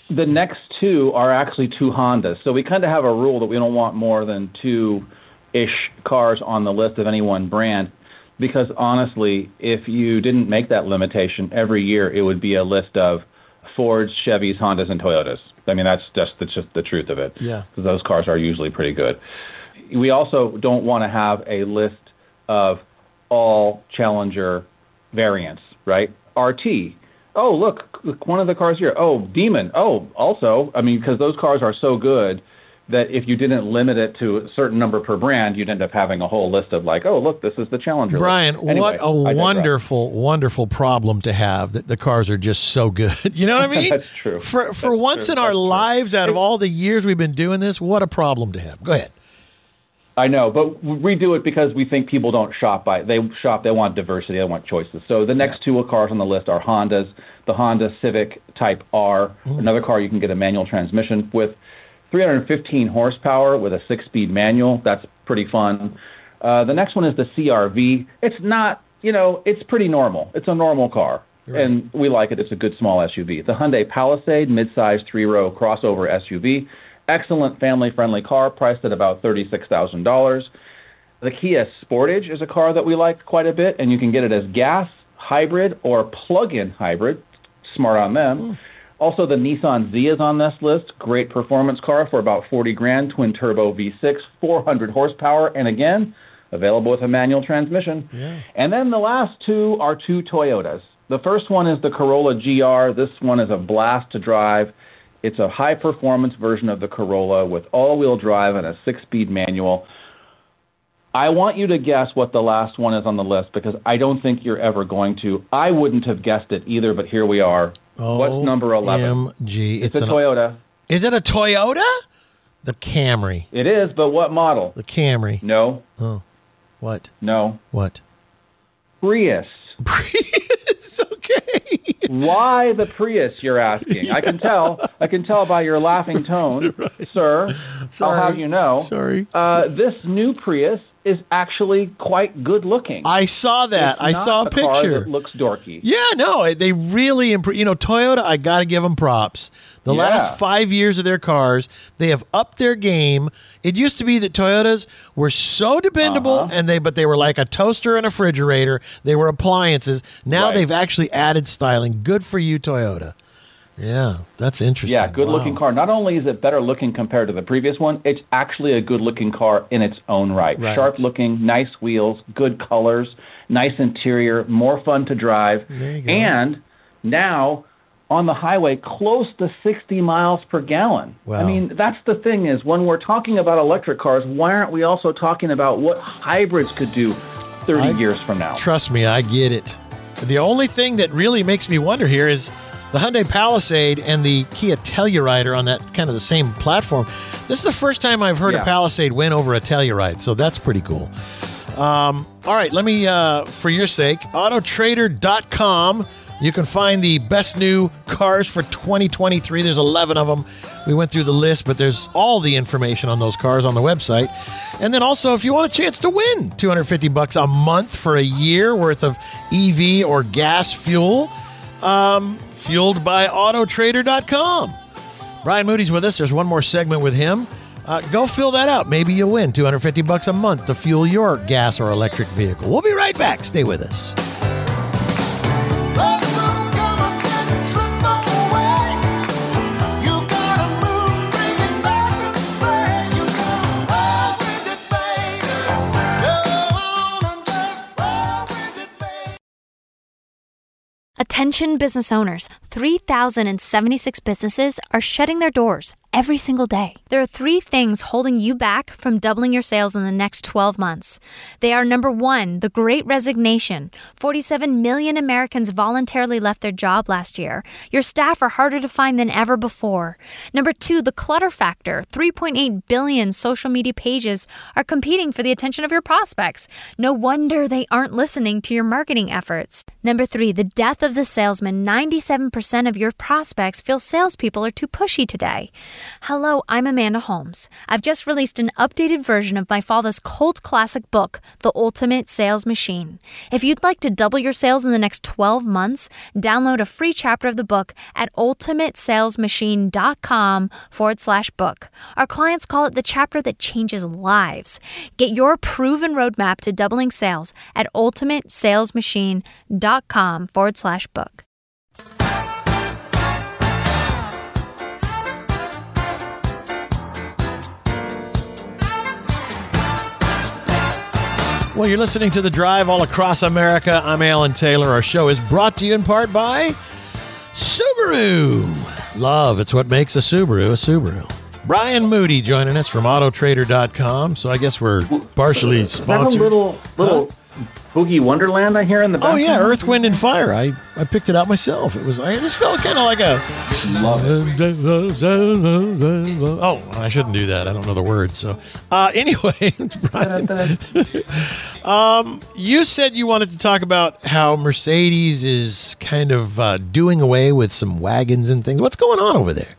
the next two are actually two Hondas. So we kind of have a rule that we don't want more than two ish cars on the list of any one brand. Because honestly, if you didn't make that limitation every year, it would be a list of Fords, Chevys, Hondas, and Toyotas. I mean, that's just that's just the truth of it. Yeah. because those cars are usually pretty good. We also don't want to have a list of all Challenger variants, right? RT. Oh, look, look, one of the cars here. Oh, Demon. Oh, also, I mean, because those cars are so good that if you didn't limit it to a certain number per brand, you'd end up having a whole list of like, oh, look, this is the Challenger. Brian, Anyway, what a wonderful, wonderful problem to have that the cars are just so good. <laughs> You know what I mean? That's true. For for That's once true. in our true. lives, out of all the years we've been doing this, what a problem to have. Go ahead. I know, but we do it because we think people don't shop by. They shop. They want diversity. They want choices. So the next two cars on the list are Hondas. The Honda Civic Type R, another car you can get a manual transmission with, 315 horsepower with a six-speed manual. That's pretty fun. Uh, the next one is the CRV. It's not, you know, it's pretty normal. It's a normal car, and we like it. It's a good small SUV. The Hyundai Palisade, midsize three-row crossover SUV. Excellent family-friendly car, priced at about thirty-six thousand dollars. The Kia Sportage is a car that we like quite a bit, and you can get it as gas, hybrid, or plug-in hybrid. Smart on them. Hmm. Also, the Nissan Z is on this list. Great performance car for about 40 grand, twin turbo V6, 400 horsepower, and again, available with a manual transmission. And then the last two are two Toyotas. The first one is the Corolla GR. This one is a blast to drive. It's a high performance version of the Corolla with all wheel drive and a six speed manual. I want you to guess what the last one is on the list because I don't think you're ever going to. I wouldn't have guessed it either, but here we are. What's number 11? OMG. It's, It's a Toyota. Is it a Toyota? The Camry. It is, but what model? The Camry. No, Oh, what? no. What? Prius. It's <laughs> okay. Why the Prius, you're asking? I can tell. I can tell by your laughing tone, <laughs> sir. Sorry. I'll have you know. Sorry. Uh, this new Prius is actually quite good looking. I saw that. It's I saw a car picture. that looks dorky. Yeah, no, they really improve. You know, Toyota, I got to give them props. The Yeah. last five years of their cars, they have upped their game. It used to be that Toyotas were so dependable, Uh-huh. and they but they were like a toaster and a refrigerator. They were appliances. Now Right. they've actually added styling. Good for you, Toyota. Yeah, that's interesting. Yeah, good looking Wow. car. Not only is it better looking compared to the previous one, it's actually a good looking car in its own right. Right. Sharp looking, nice wheels, good colors, nice interior, more fun to drive. There you go. And now on the highway close to 60 miles per gallon. Wow. I mean, that's the thing is when we're talking about electric cars, why aren't we also talking about what hybrids could do? 30 I- years from now. Trust me, I get it. The only thing that really makes me wonder here is the Hyundai Palisade and the Kia Telluride are on that kind of the same platform. This is the first time I've heard a Palisade win over a Telluride, so that's pretty cool. Um, all right, let me, uh, for your sake, autotrader.com. You can find the best new cars for 2023. There's 11 of them. We went through the list, but there's all the information on those cars on the website. And then also, if you want a chance to win 250 bucks a month for a year worth of EV or gas fuel, um, fueled by autotrader.com. Brian Moody's with us. There's one more segment with him. Uh, go fill that out. Maybe you'll win 250 bucks a month to fuel your gas or electric vehicle. We'll be right back. Stay with us. Attention business owners 3,076 businesses are shutting their doors every single day. There are three things holding you back from doubling your sales in the next 12 months. They are number one, the great resignation. 47 million Americans voluntarily left their job last year. Your staff are harder to find than ever before. Number two, the clutter factor. 3.8 billion social media pages are competing for the attention of your prospects. No wonder they aren't listening to your marketing efforts. Number three, the death of the salesman. 97% of your prospects feel salespeople are too pushy today. Hello, I'm Amanda Holmes. I've just released an updated version of my father's cult classic book, The Ultimate Sales Machine. If you'd like to double your sales in the next 12 months, download a free chapter of the book at ultimatesalesmachine.com forward slash book. Our clients call it the chapter that changes lives. Get your proven roadmap to doubling sales at ultimatesalesmachine.com forward slash book. Well, you're listening to The Drive all across America. I'm Alan Taylor. Our show is brought to you in part by Subaru. Love, it's what makes a Subaru a Subaru. Brian Moody joining us from Autotrader.com. So I guess we're partially Is that a sponsored. little little boogie wonderland I hear in the Oh yeah, Earth, Wind, and Fire. I, I picked it out myself. It was I just felt kind of like a. Oh, I shouldn't do that. I don't know the words. So, uh, anyway, <laughs> Brian, <laughs> um, you said you wanted to talk about how Mercedes is kind of uh, doing away with some wagons and things. What's going on over there?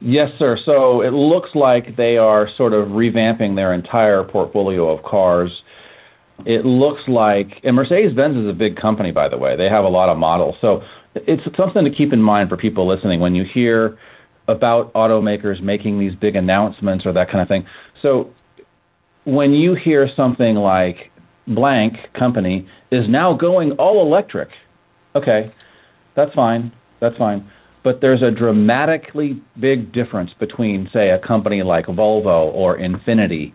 Yes, sir. So it looks like they are sort of revamping their entire portfolio of cars. It looks like, and Mercedes Benz is a big company, by the way. They have a lot of models. So it's something to keep in mind for people listening when you hear about automakers making these big announcements or that kind of thing. So when you hear something like blank company is now going all electric, okay, that's fine. That's fine. But there's a dramatically big difference between, say, a company like Volvo or Infiniti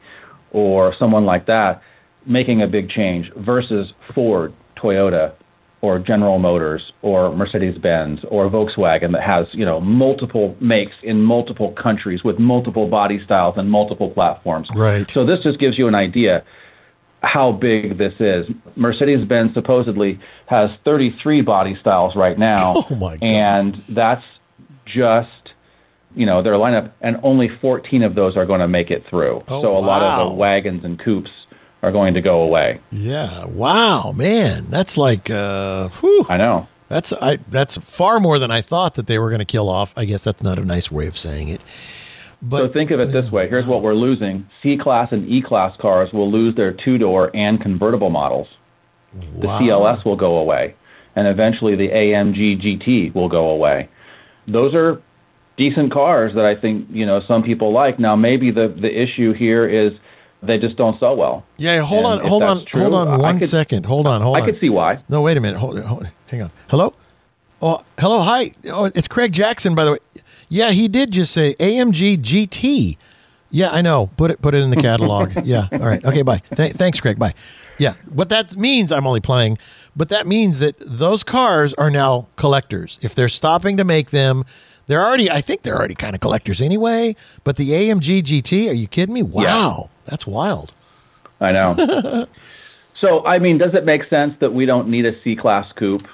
or someone like that making a big change versus Ford, Toyota, or General Motors or Mercedes Benz or Volkswagen that has, you know, multiple makes in multiple countries with multiple body styles and multiple platforms. Right. So this just gives you an idea how big this is. Mercedes Benz supposedly has 33 body styles right now. <laughs> Oh my God. And that's just you know their lineup and only 14 of those are going to make it through. Oh, so a lot of the wagons and coupes are going to go away. Yeah. Wow, man, that's like. Uh, whew. I know. That's I. That's far more than I thought that they were going to kill off. I guess that's not a nice way of saying it. But so think of it this way. Here's what we're losing. C-Class and E-Class cars will lose their two-door and convertible models. The Wow. CLS will go away. And eventually the AMG GT will go away. Those are decent cars that I think, you know, some people like. Now maybe the, the issue here is they just don't sell well. Yeah, hold And on, hold on, true, hold on one could- second. Hold on, hold I on. I could see why. No, wait a minute. Hold, hold hang on. Hello? Oh, hello. Hi. Oh, it's Craig Jackson, by the way. Yeah, he did just say AMG GT. Yeah, I know. Put it put it in the catalog. <laughs> yeah. All right. Okay, bye. Th- thanks, Craig. Bye. Yeah. What that means, I'm only playing, but that means that those cars are now collectors. If they're stopping to make them, they're already, I think they're already kind of collectors anyway. But the AMG GT, are you kidding me? Wow. That's wild. I know. <laughs> So, I mean, does it make sense that we don't need a C class coupe?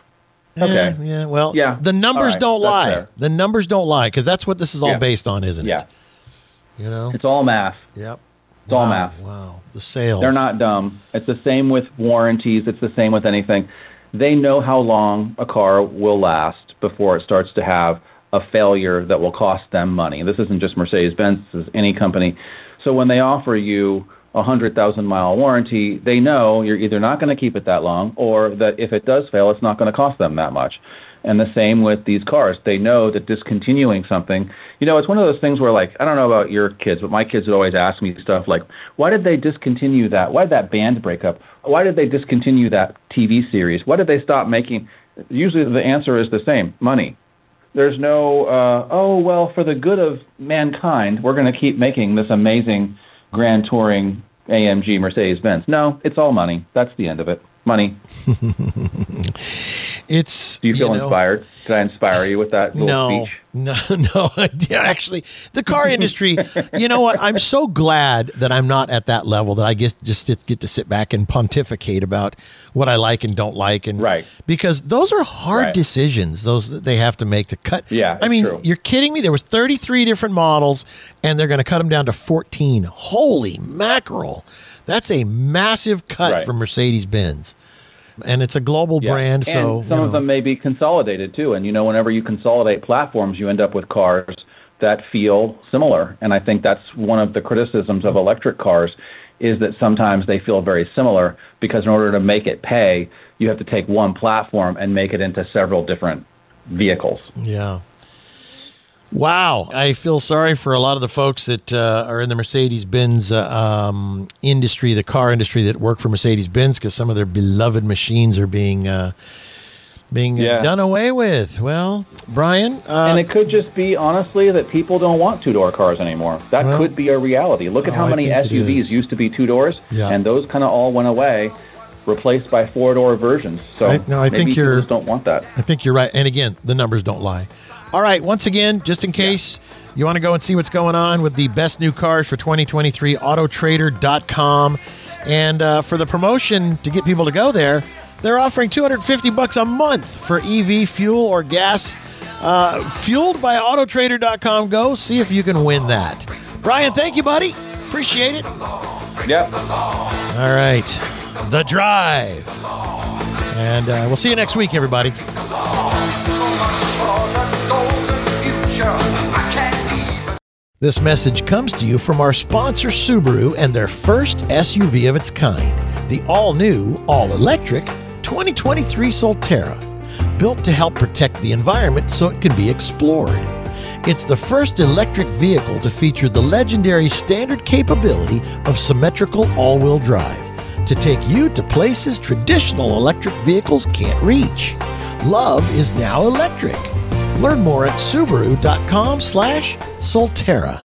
Eh, okay. Yeah, yeah. Well, Yeah. the numbers right, don't that's lie. fair. The numbers don't lie because that's what this is all Yeah. based on, isn't Yeah. it? You know? It's all math. Yep. It's all math. Wow. The sales. They're not dumb. It's the same with warranties. It's the same with anything. They know how long a car will last before it starts to have a failure that will cost them money. This isn't just Mercedes Benz, this is any company. So when they offer you a 100,000 mile warranty, they know you're either not going to keep it that long or that if it does fail, it's not going to cost them that much. And the same with these cars. They know that discontinuing something, you know, it's one of those things where, like, I don't know about your kids, but my kids would always ask me stuff like, why did they discontinue that? Why did that band break up? Why did they discontinue that TV series? Why did they stop making? Usually the answer is the same money. There's no, uh, oh, well, for the good of mankind, we're going to keep making this amazing grand touring AMG Mercedes Benz. No, it's all money. That's the end of it. Money. <laughs> It's. Do you feel know- inspired? Did I inspire you with that little No, speech? no, <laughs> no. <laughs> Yeah, Actually, the car industry. you know what? I'm so glad that I'm not at that level. That I get just get to sit back and pontificate about what I like and don't like, and Right. because those are hard Right. decisions. Those that they have to make to cut. Yeah, I mean, true. you're kidding me. There was 33 different models, and they're going to cut them down to 14. Holy mackerel! That's a massive cut Right. from Mercedes Benz, and it's a global Yeah. brand. So some you of them may be consolidated too. And you know, whenever you consolidate platforms, you end up with cars that feel similar. And I think that's one of the criticisms of electric cars is that sometimes they feel very similar because in order to make it pay, you have to take one platform and make it into several different vehicles. Yeah. Wow. I feel sorry for a lot of the folks that uh, are in the Mercedes Benz uh, um, industry, the car industry that work for Mercedes Benz, because some of their beloved machines are being uh, being uh, Yeah. done away with. Well, Brian, uh, and it could just be honestly that people don't want two door cars anymore. That Well- could be a reality. Look at Oh, how many SUVs used to be two doors, Yeah. and those kind of all went away, replaced by four door versions. So I- no, I maybe think you're- just don't want that. I think you're right. And again, the numbers don't lie. All right, once again, just in case you want to go and see what's going on with the best new cars for 2023, autotrader.com. And uh, for the promotion to get people to go there, they're offering 250 bucks a month for EV fuel or gas uh, fueled by autotrader.com. Go see if you can win that. Brian, thank you, buddy. Appreciate it. Yep. All right, The Drive. And uh, we'll see you next week, everybody. This message comes to you from our sponsor Subaru and their first SUV of its kind, the all new, all electric 2023 Solterra. Built to help protect the environment so it can be explored. It's the first electric vehicle to feature the legendary standard capability of symmetrical all wheel drive to take you to places traditional electric vehicles can't reach. Love is now electric. Learn more at Subaru.com slash Solterra.